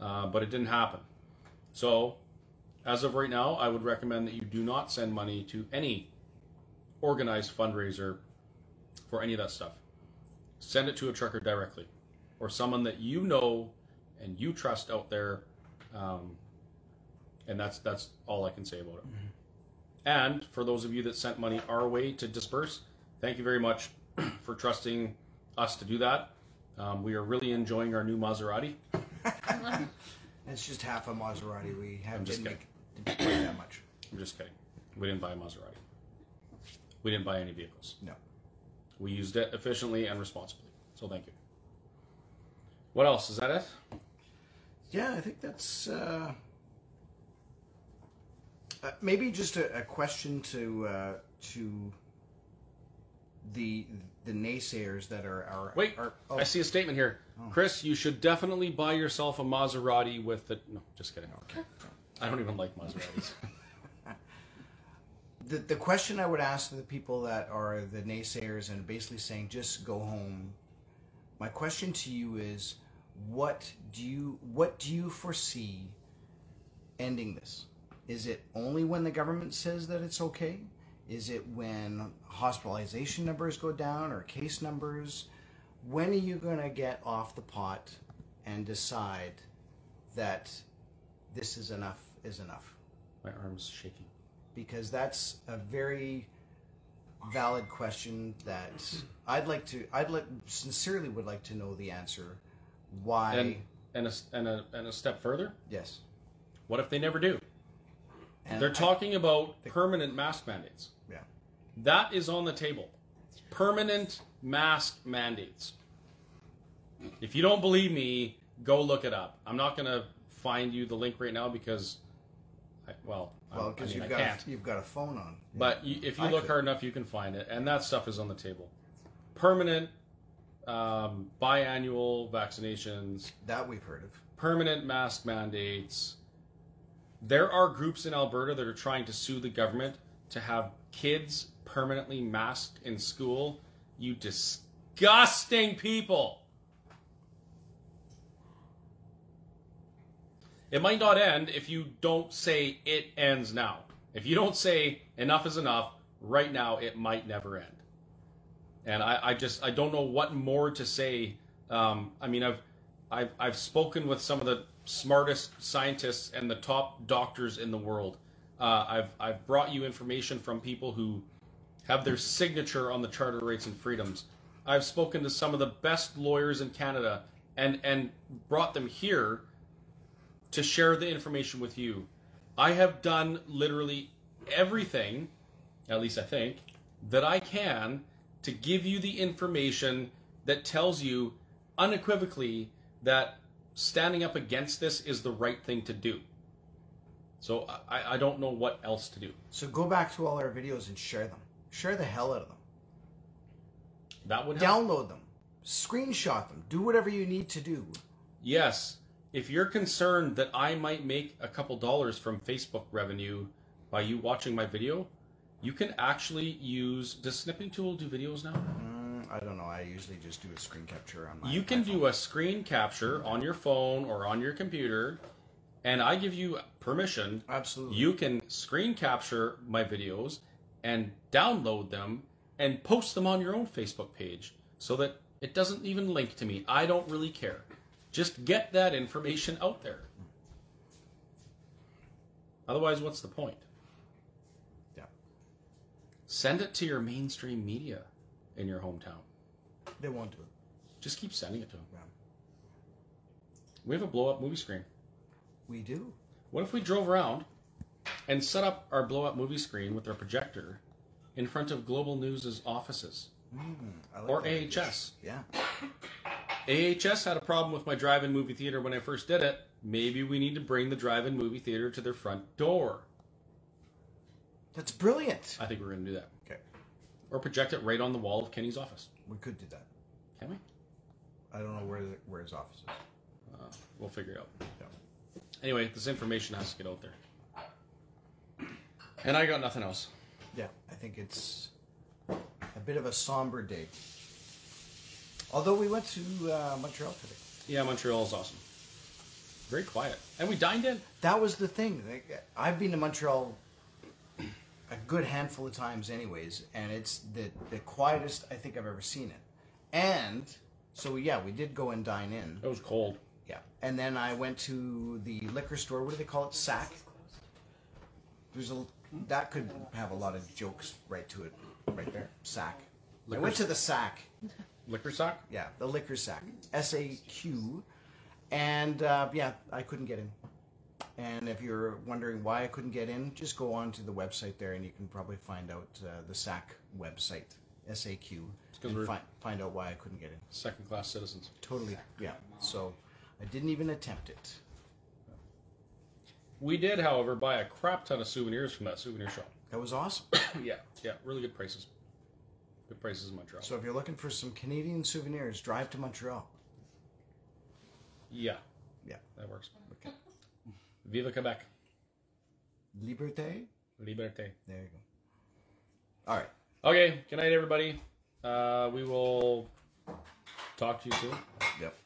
Speaker 7: uh, but it didn't happen. So, as of right now, I would recommend that you do not send money to any organized fundraiser for any of that stuff. Send it to a trucker directly or someone that you know and you trust out there. Um, and that's that's all I can say about it. And for those of you that sent money our way to disperse, thank you very much for trusting us to do that. Um, we are really enjoying our new Maserati.
Speaker 8: It's just half a Maserati. We have
Speaker 7: I'm just
Speaker 8: didn't make didn't that much.
Speaker 7: I'm just kidding. We didn't buy a Maserati. We didn't buy any vehicles.
Speaker 8: No.
Speaker 7: We used it efficiently and responsibly. So thank you. What else? Is that it?
Speaker 8: Yeah, I think that's uh, uh, maybe just a, a question to uh, to the the naysayers that are are
Speaker 7: Wait,
Speaker 8: Are, oh,
Speaker 7: I see a statement here. Oh. Chris, you should definitely buy yourself a Maserati with the. No, just kidding. Okay. I don't even like Maseratis.
Speaker 8: the the question I would ask the people that are the naysayers and basically saying just go home. My question to you is, what do you what do you foresee ending this? Is it only when the government says that it's okay? Is it when hospitalization numbers go down or case numbers? When are you going to get off the pot and decide that this is enough is enough?
Speaker 7: My arm's shaking.
Speaker 8: because that's a very valid question that I'd like to I'd like sincerely would like to know the answer why
Speaker 7: And and a, and a and a step further.
Speaker 8: yes
Speaker 7: What if they never do?
Speaker 8: And
Speaker 7: They're
Speaker 8: I-
Speaker 7: talking about permanent mask mandates.
Speaker 8: yeah
Speaker 7: That is on the table. Permanent mask mandates. If you don't believe me, go look it up. I'm not going to find you the link right now because, I, well, I-
Speaker 8: well
Speaker 7: I,
Speaker 8: because
Speaker 7: mean,
Speaker 8: you've
Speaker 7: I
Speaker 8: got
Speaker 7: can't.
Speaker 8: a, you've got a phone on
Speaker 7: But you, if you
Speaker 8: I
Speaker 7: look
Speaker 8: could.
Speaker 7: hard enough, you can find it, and that stuff is on the table. Permanent, um, biannual vaccinations,
Speaker 8: that we've heard of
Speaker 7: permanent mask mandates. There are groups in Alberta that are trying to sue the government to have kids permanently masked in school. You disgusting people. It might not end if you don't say it ends now. If you don't say enough is enough right now, it might never end. And I, I just I don't know what more to say. Um, I mean, I've I've I've spoken with some of the smartest scientists and the top doctors in the world. Uh, I've I've brought you information from people who have their signature on the Charter Rights and Freedoms. I've spoken to some of the best lawyers in Canada and and brought them here to share the information with you. I have done literally everything, at least I think, that I can to give you the information that tells you unequivocally that standing up against this is the right thing to do. So I, I don't know what else to do.
Speaker 8: so go back to all our videos and share them share the hell out of them
Speaker 7: That would help.
Speaker 8: download them screenshot them do whatever you need to do
Speaker 7: Yes, if you're concerned that I might make a couple dollars from Facebook revenue by you watching my video, you can actually use. Does Snipping Tool do videos now?
Speaker 8: Mm, I don't know I usually just do a screen capture on my
Speaker 7: You can
Speaker 8: iPhone.
Speaker 7: do a screen capture on your phone or on your computer, and I give you permission.
Speaker 8: absolutely
Speaker 7: You can screen capture my videos and download them and post them on your own Facebook page so that it doesn't even link to me. I don't really care. Just get that information out there. Otherwise, what's the point?
Speaker 8: yeah
Speaker 7: Send it to your mainstream media in your hometown.
Speaker 8: they won't do it
Speaker 7: Just keep sending it to them.
Speaker 8: Yeah.
Speaker 7: We have a blow up movie screen.
Speaker 8: we do
Speaker 7: What if we drove around and set up our blow up movie screen with our projector in front of Global News' offices?
Speaker 8: Mm, I like
Speaker 7: Or
Speaker 8: idea.
Speaker 7: AHS.
Speaker 8: yeah
Speaker 7: AHS had a problem with my drive in movie theater when I first did it. Maybe we need to bring the drive in movie theater to their front door.
Speaker 8: that's brilliant
Speaker 7: I think we're going to do that. Or project it right on the wall of Kenney's office.
Speaker 8: we could do that
Speaker 7: Can we?
Speaker 8: I don't know where the, where his office is.
Speaker 7: Uh, we'll figure it out.
Speaker 8: Yeah.
Speaker 7: Anyway, this information has to get out there. And I got nothing else.
Speaker 8: Yeah, I think it's a bit of a somber day. Although we went to uh, Montreal today.
Speaker 7: Yeah, Montreal is awesome. very quiet, and we dined in.
Speaker 8: That was the thing. Like, I've been to Montreal a good handful of times, anyways, and it's the the quietest I think I've ever seen it. And so yeah, we did go and dine in.
Speaker 7: It was cold.
Speaker 8: Yeah, and then I went to the liquor store. What do they call it? Sack. There's a that could have a lot of jokes right to it, right there. Sack. I went to the sack.
Speaker 7: Liquor sack.
Speaker 8: Yeah, the liquor sack. S A Q. And uh, yeah, I couldn't get in. And if you're wondering why I couldn't get in, just go on to the website there and you can probably find out uh, the SAC website, SAQ, and fi- find out why I couldn't get in.
Speaker 7: Second class citizens.
Speaker 8: Totally, yeah. So I didn't even attempt it.
Speaker 7: We did, however, buy a crap ton of souvenirs from that souvenir shop.
Speaker 8: That was awesome.
Speaker 7: yeah, yeah, really good prices. Good prices in Montreal.
Speaker 8: so if you're looking for some Canadian souvenirs, drive to Montreal.
Speaker 7: yeah,
Speaker 8: Yeah.
Speaker 7: that works. Viva Quebec.
Speaker 8: Liberté?
Speaker 7: Liberté.
Speaker 8: There you go. All right.
Speaker 7: Okay, good night, everybody. Uh, we will talk to you soon.
Speaker 8: Yep.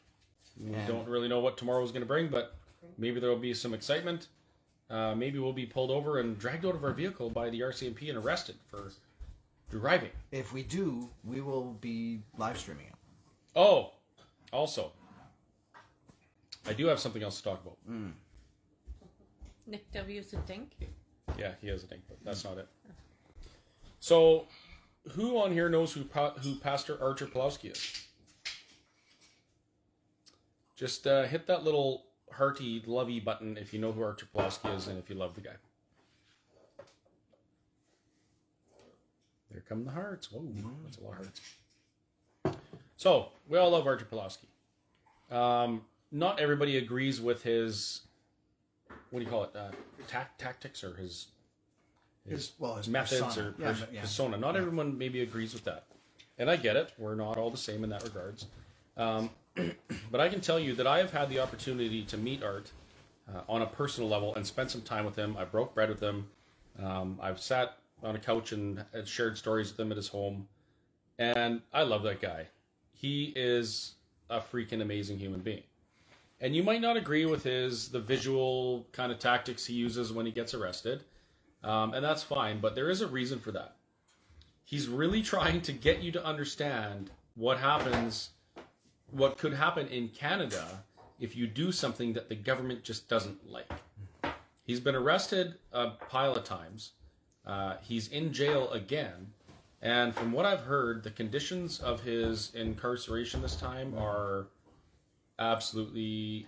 Speaker 7: We
Speaker 8: And-
Speaker 7: don't really know what tomorrow is going to bring, but maybe there will be some excitement. Uh, maybe we'll be pulled over and dragged out of our vehicle by the RCMP and arrested for driving.
Speaker 8: If we do, we will be live streaming it.
Speaker 7: Oh, also, I do have something else to talk about.
Speaker 9: Nick W's a dink.
Speaker 7: Yeah, he has a thing, but that's not it. So, who on here knows who who Pastor Archer Pawlowski is? Just uh, hit that little hearty, lovey button if you know who Archer Pawlowski is and if you love the guy. There come the hearts. Whoa, that's a lot of hearts. So, we all love Archer Pawlowski. Um, not everybody agrees with his what do you call it? Uh, tac- tactics or his
Speaker 8: His, well, his
Speaker 7: methods
Speaker 8: persona.
Speaker 7: or
Speaker 8: Yeah, yeah.
Speaker 7: persona. Not everyone maybe agrees with that, and I get it. We're not all the same in that regards. Um, but I can tell you that I have had the opportunity to meet Art uh, on a personal level and spend some time with him. I broke bread with him. Um, I've sat on a couch and shared stories with him at his home, and I love that guy. He is a freaking amazing human being. And you might not agree with his the visual kind of tactics he uses when he gets arrested. Um, and that's fine, but there is a reason for that. He's really trying to get you to understand what happens, what could happen in Canada if you do something that the government just doesn't like. He's been arrested a pile of times. Uh, he's in jail again. And from what I've heard, the conditions of his incarceration this time are absolutely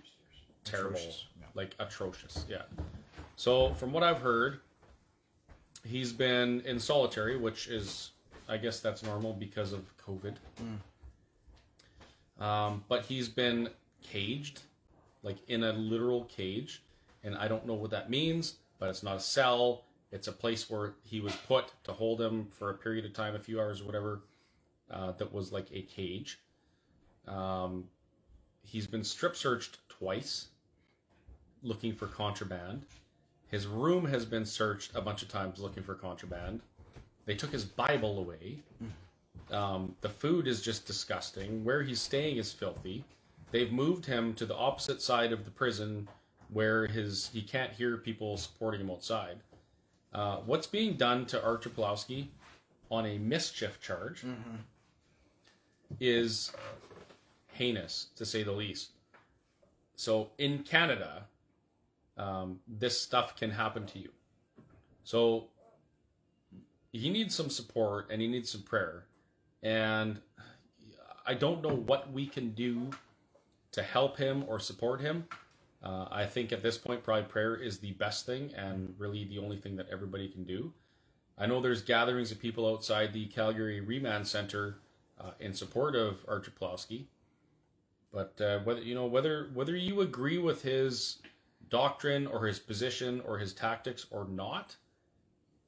Speaker 7: terrible.
Speaker 8: Atrocious, yeah.
Speaker 7: Like atrocious, yeah. So, from what I've heard, he's been in solitary, which is, I guess that's normal because of COVID. Um, but he's been caged, like in a literal cage, and I don't know what that means. But it's not a cell; it's a place where he was put to hold him for a period of time, a few hours, or whatever. Uh, that was like a cage. Um, he's been strip searched twice, looking for contraband. His room has been searched a bunch of times looking for contraband. They took his Bible away. Um, the food is just disgusting. Where he's staying is filthy. They've moved him to the opposite side of the prison where his he can't hear people supporting him outside. Uh, what's being done to Archer Pawlowski on a mischief charge is heinous, to say the least. So in Canada, um, this stuff can happen to you. So he needs some support and he needs some prayer. And I don't know what we can do to help him or support him. Uh, I think at this point, probably prayer is the best thing and really the only thing that everybody can do. I know there's gatherings of people outside the Calgary Remand Center uh, in support of Archer Pawlowski. But uh, whether you know whether whether you agree with his doctrine or his position or his tactics or not,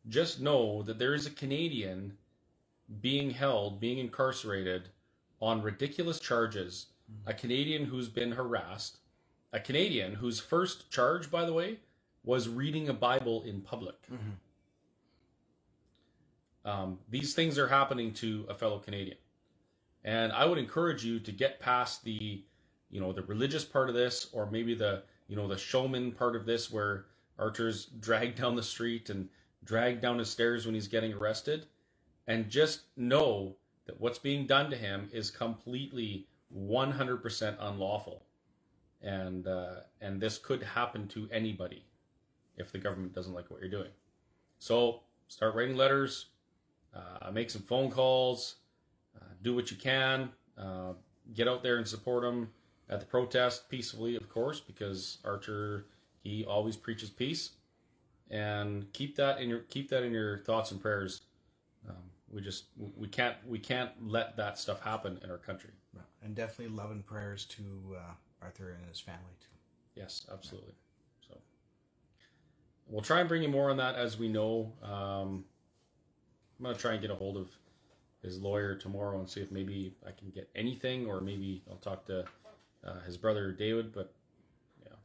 Speaker 7: just know that there is a Canadian being held, being incarcerated on ridiculous charges. A Canadian who's been harassed. A Canadian whose first charge, by the way, was reading a Bible in public. Um, these things are happening to a fellow Canadian. And I would encourage you to get past the, you know, the religious part of this, or maybe the you know, the showman part of this where Archer's dragged down the street and dragged down his stairs when he's getting arrested. And just know that what's being done to him is completely 100% unlawful. And, uh, and this could happen to anybody if the government doesn't like what you're doing. So start writing letters, uh, make some phone calls, do what you can, uh, get out there and support them at the protest peacefully, of course, because Archer he always preaches peace, and keep that in your keep that in your thoughts and prayers. Um, we just we can't we can't let that stuff happen in our country.
Speaker 8: And definitely love and prayers to uh, Arthur and his family too.
Speaker 7: Yes, absolutely. So we'll try and bring you more on that as we know. Um, I'm gonna try and get a hold of his lawyer tomorrow and see if maybe I can get anything, or maybe I'll talk to uh, his brother David. But yeah,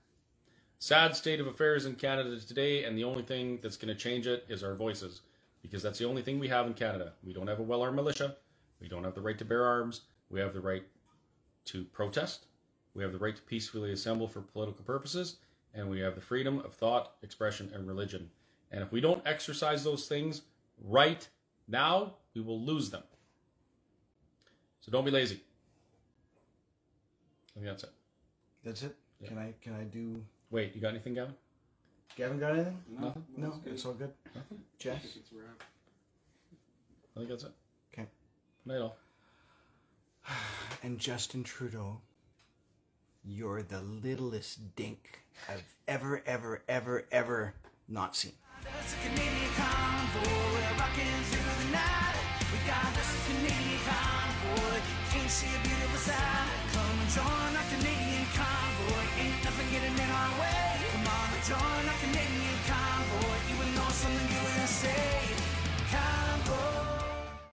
Speaker 7: sad state of affairs in Canada today, and the only thing that's going to change it is our voices, because that's the only thing we have in Canada. We don't have a well-armed militia. We don't have the right to bear arms. We have the right to protest. We have the right to peacefully assemble for political purposes, and we have the freedom of thought, expression, and religion. And if we don't exercise those things right now, we will lose them. So don't be lazy. I think that's it.
Speaker 8: That's it.
Speaker 7: Yeah.
Speaker 8: Can I can I do?
Speaker 7: Wait, you got anything, Gavin?
Speaker 8: Gavin got anything?
Speaker 7: Nothing?
Speaker 8: No, it's all good.
Speaker 7: Nothing?
Speaker 8: Jess.
Speaker 7: I think that's it.
Speaker 8: Okay.
Speaker 7: Night all.
Speaker 8: And Justin Trudeau, you're the littlest dink I've ever, ever, ever, ever not seen.
Speaker 1: That's see a beautiful sight. Come and join our Canadian convoy. Ain't nothing getting in.